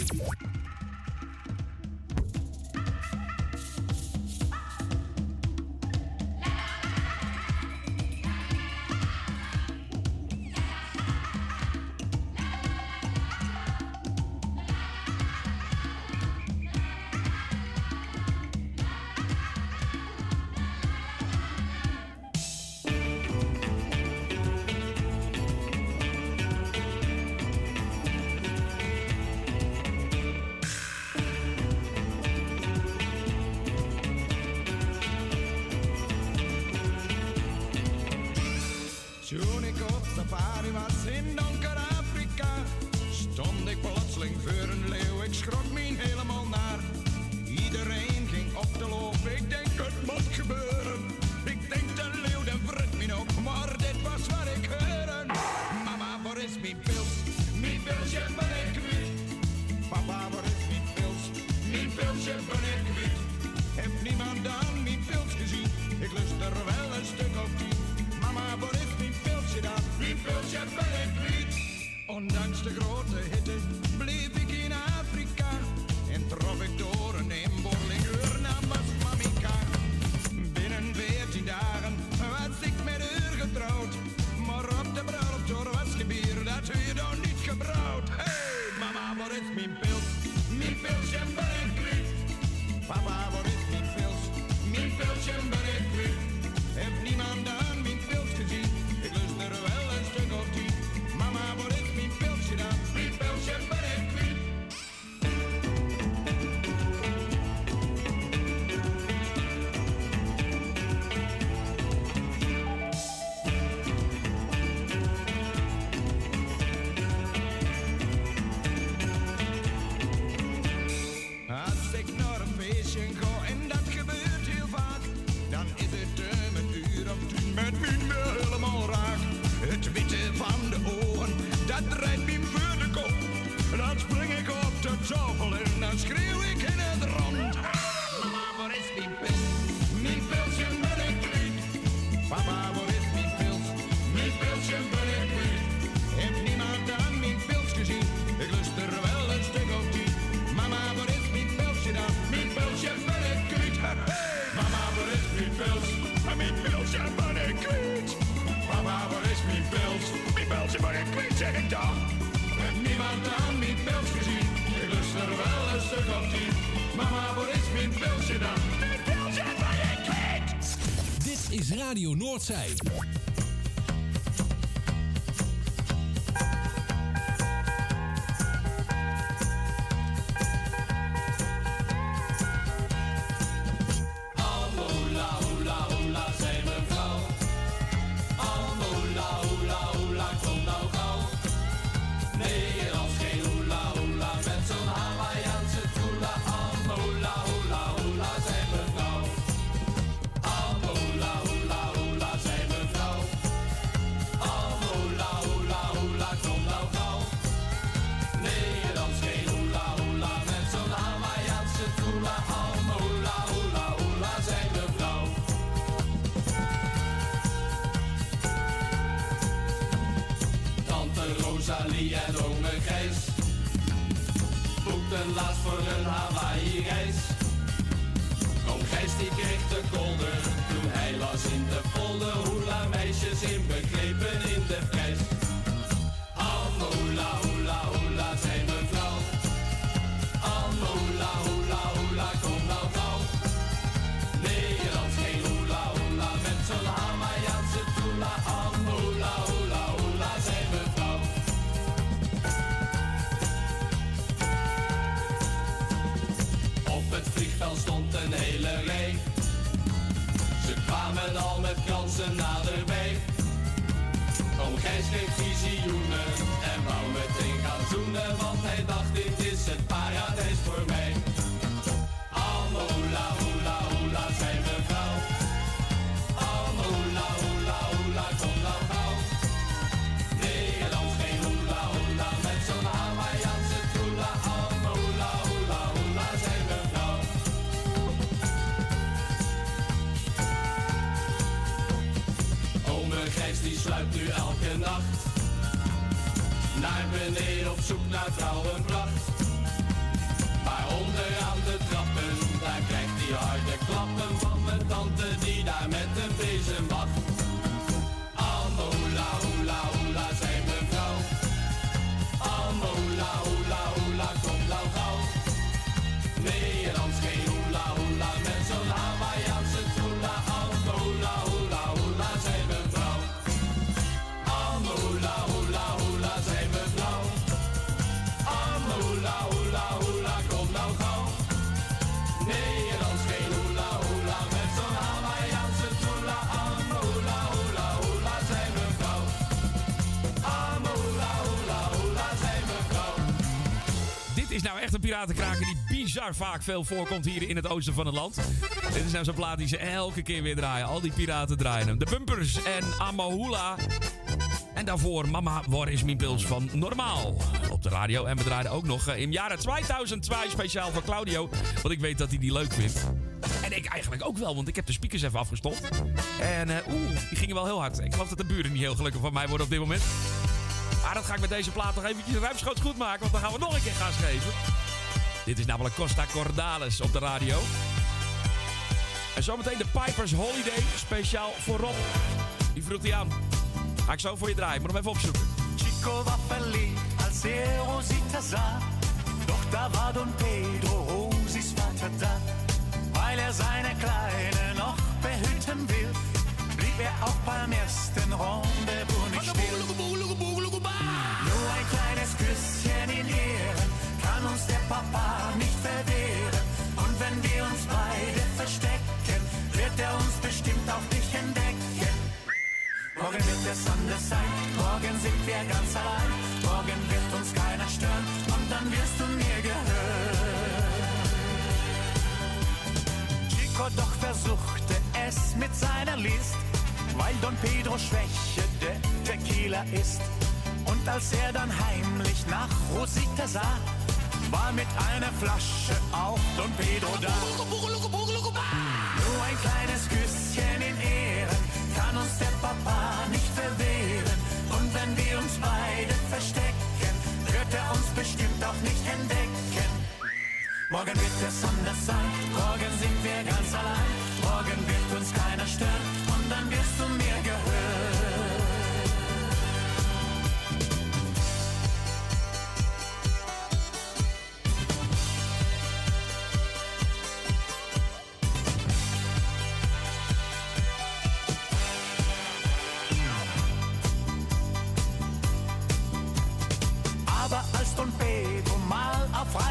Noordzij. Piratenkraker die bizar vaak veel voorkomt hier in het oosten van het land. Dit is nou zo'n plaat die ze elke keer weer draaien. Al die piraten draaien hem. De Bumpers en Amahula. En daarvoor Mama, waar is mijn pils van Normaal? Op de radio. En we draaiden ook nog eh, in jaren 2002 speciaal voor Claudio. Want ik weet dat hij die leuk vindt. En ik eigenlijk ook wel, want ik heb de speakers even afgestopt. En eh, oeh, die gingen wel heel hard. Ik geloof dat de buren niet heel gelukkig van mij worden op dit moment. Maar dat ga ik met deze plaat nog eventjes ruimschoots goed maken. Want dan gaan we nog een keer gas geven. Dit is namelijk Costa Cordalis op de radio. En zometeen de Pipers Holiday speciaal voor Rob. Die vroeg hij aan. Ga ik zo voor je draaien. Moet hem even opzoeken. Chico war verliebt, als er Rosita sah. Doch da war Don Pedro, Rosis Vater da. Weil er seine Kleine noch behüten will, blieb er auch beim ersten Rendezvous nicht still. Der Papa nicht verwehren. Und wenn wir uns beide verstecken, wird er uns bestimmt auch nicht entdecken. Morgen wird es anders sein, morgen sind wir ganz allein. Morgen wird uns keiner stören und dann wirst du mir gehören. Chico doch versuchte es mit seiner List, weil Don Pedro Schwäche der Tequila ist. Und als er dann heimlich nach Rosita sah, war mit einer Flasche auch Don Pedro da. Nur ein kleines Küsschen in Ehren kann uns der Papa nicht verwehren. Und wenn wir uns beide verstecken, wird er uns bestimmt auch nicht entdecken. Morgen wird es anders sein, morgen sind wir ganz allein. Morgen wird uns keiner stören und dann wirst du mir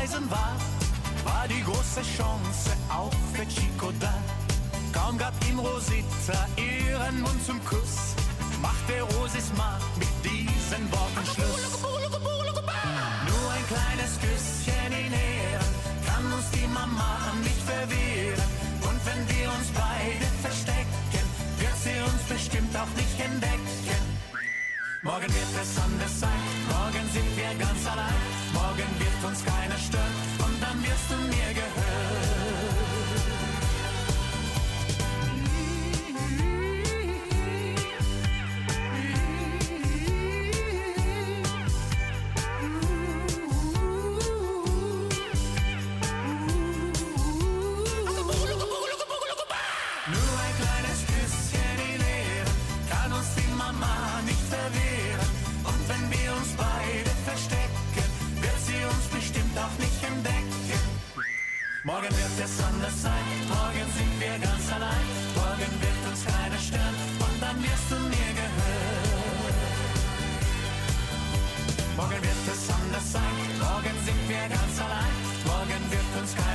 Reisen war, war die große Chance auch für Chico da. Kaum gab ihm Rosita ihren Mund zum Kuss, machte Rosis Mann mit diesen Worten Schluss. Nur ein kleines Küsschen in Ehren kann uns die Mama nicht verwehren. Und wenn wir uns beide verstecken, wird sie uns bestimmt auch nicht entdecken. Morgen wird es anders sein, morgen sind wir ganz allein. Morgen wird uns keiner stören und dann wirst du mir gehören. Morgen wird es anders sein, morgen sind wir ganz allein. Morgen wird uns keiner stören und dann wirst du mir gehören. Morgen wird es anders sein, morgen sind wir ganz allein. Morgen wird uns keiner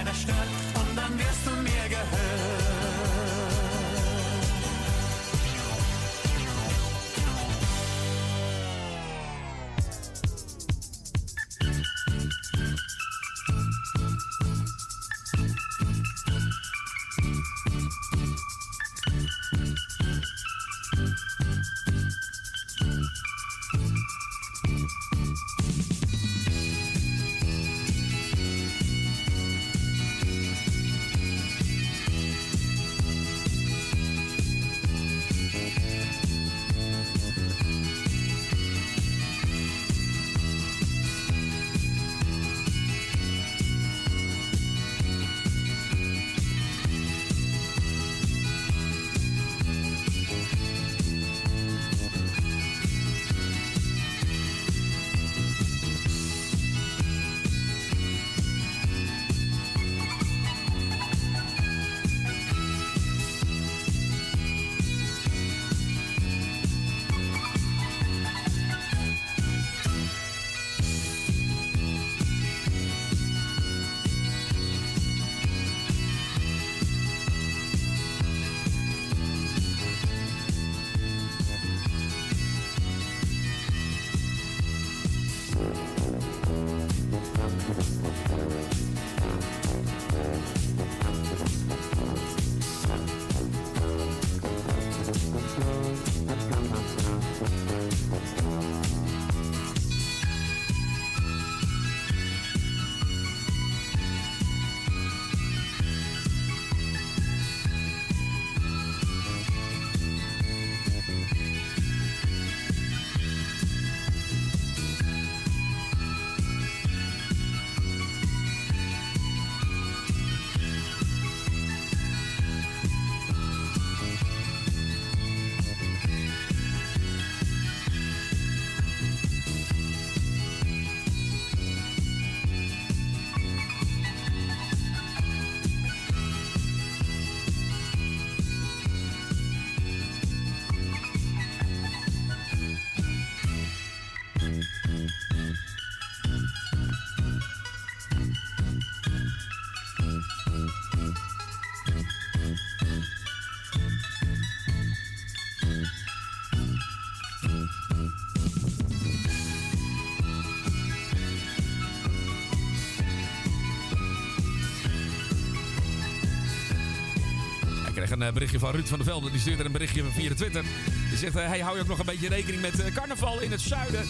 berichtje van Ruud van der Velde. Die stuurt er een berichtje via de Twitter. Die zegt, eh, hey, hou je ook nog een beetje rekening met eh, carnaval in het zuiden?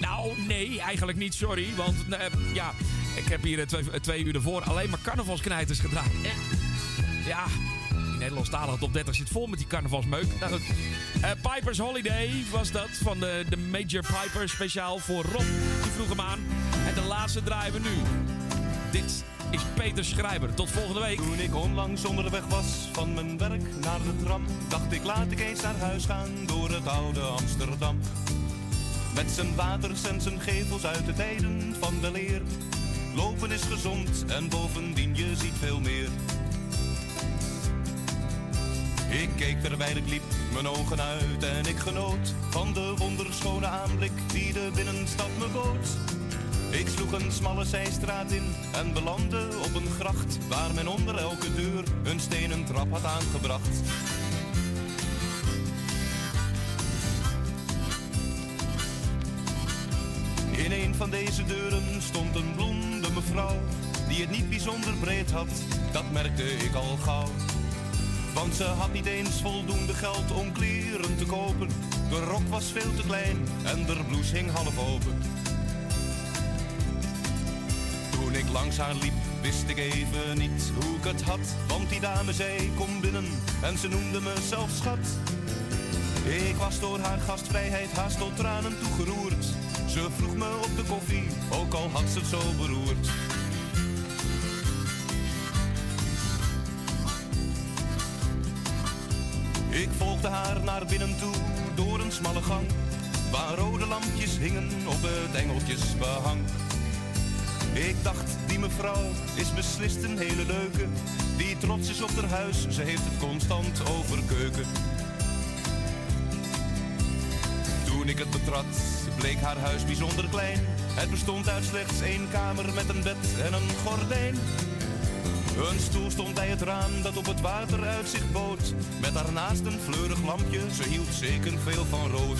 Nou, nee, eigenlijk niet, sorry. Want eh, ja, ik heb hier eh, twee, eh, twee uur ervoor alleen maar carnavalsknijters gedraaid. Eh, ja, die Nederlandstalige top 30 zit vol met die carnavalsmeuk. Nou. Eh, Piper's Holiday was dat van de, de Major Piper speciaal voor Rob. Die vroeg hem aan. En de laatste draaien we nu. Dit is Peter Schrijber. Tot volgende week. Toen ik onlangs onderweg was van mijn werk naar de tram, dacht ik laat ik eens naar huis gaan door het oude Amsterdam. Met zijn waters en zijn gevels uit de tijden van de leer. Lopen is gezond en bovendien je ziet veel meer. Ik keek terwijl ik liep mijn ogen uit en ik genoot van de wonderschone aanblik die de binnenstad me bood. Ik sloeg een smalle zijstraat in en belandde op een gracht waar men onder elke deur een stenen trap had aangebracht. In een van deze deuren stond een blonde mevrouw die het niet bijzonder breed had, dat merkte ik al gauw. Want ze had niet eens voldoende geld om kleren te kopen. De rok was veel te klein en de blouse hing half open. Toen ik langs haar liep, wist ik even niet hoe ik het had. Want die dame zei, kom binnen en ze noemde me zelfs schat. Ik was door haar gastvrijheid haast tot tranen toegeroerd. Ze vroeg me op de koffie, ook al had ze het zo beroerd. Ik volgde haar naar binnen toe door een smalle gang Waar rode lampjes hingen op het engeltjesbehang Ik dacht, die mevrouw is beslist een hele leuke Die trots is op haar huis, ze heeft het constant over keuken Toen ik het betrad, bleek haar huis bijzonder klein Het bestond uit slechts één kamer met een bed en een gordijn een stoel stond bij het raam dat op het water uitzicht bood. Met daarnaast een fleurig lampje, ze hield zeker veel van rood.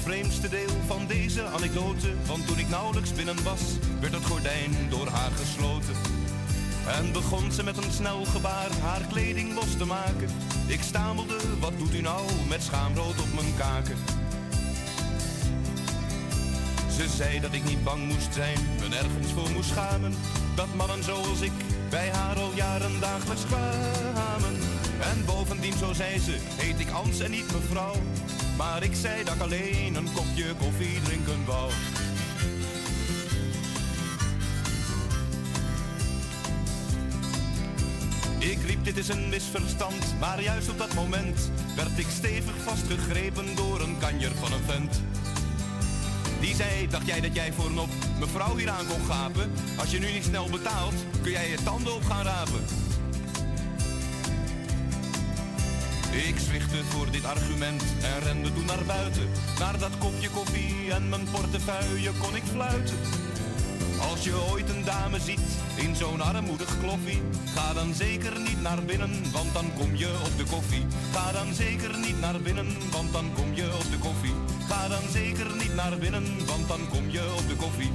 Het vreemdste deel van deze anekdote. Want toen ik nauwelijks binnen was, werd het gordijn door haar gesloten. En begon ze met een snel gebaar haar kleding los te maken. Ik stamelde, wat doet u nou met schaamrood op mijn kaken? Ze zei dat ik niet bang moest zijn, me nergens voor moest schamen. Dat mannen zoals ik bij haar al jaren dagelijks kwamen. En bovendien, zo zei ze, heet ik Ans en niet mevrouw. Maar ik zei dat ik alleen een kopje koffie drinken wou. Ik riep, dit is een misverstand, maar juist op dat moment werd ik stevig vastgegrepen door een kanjer van een vent. Die zei, dacht jij dat jij voor een op mevrouw hier aan kon gapen? Als je nu niet snel betaalt, kun jij je tanden op gaan rapen. Ik zwichtte voor dit argument en rende toen naar buiten. Naar dat kopje koffie en mijn portefeuille kon ik fluiten. Als je ooit een dame ziet in zo'n armoedig kloffie, ga dan zeker niet naar binnen, want dan kom je op de koffie. Ga dan zeker niet naar binnen, want dan kom je op de koffie. Ga dan zeker niet naar binnen, want dan kom je op de koffie.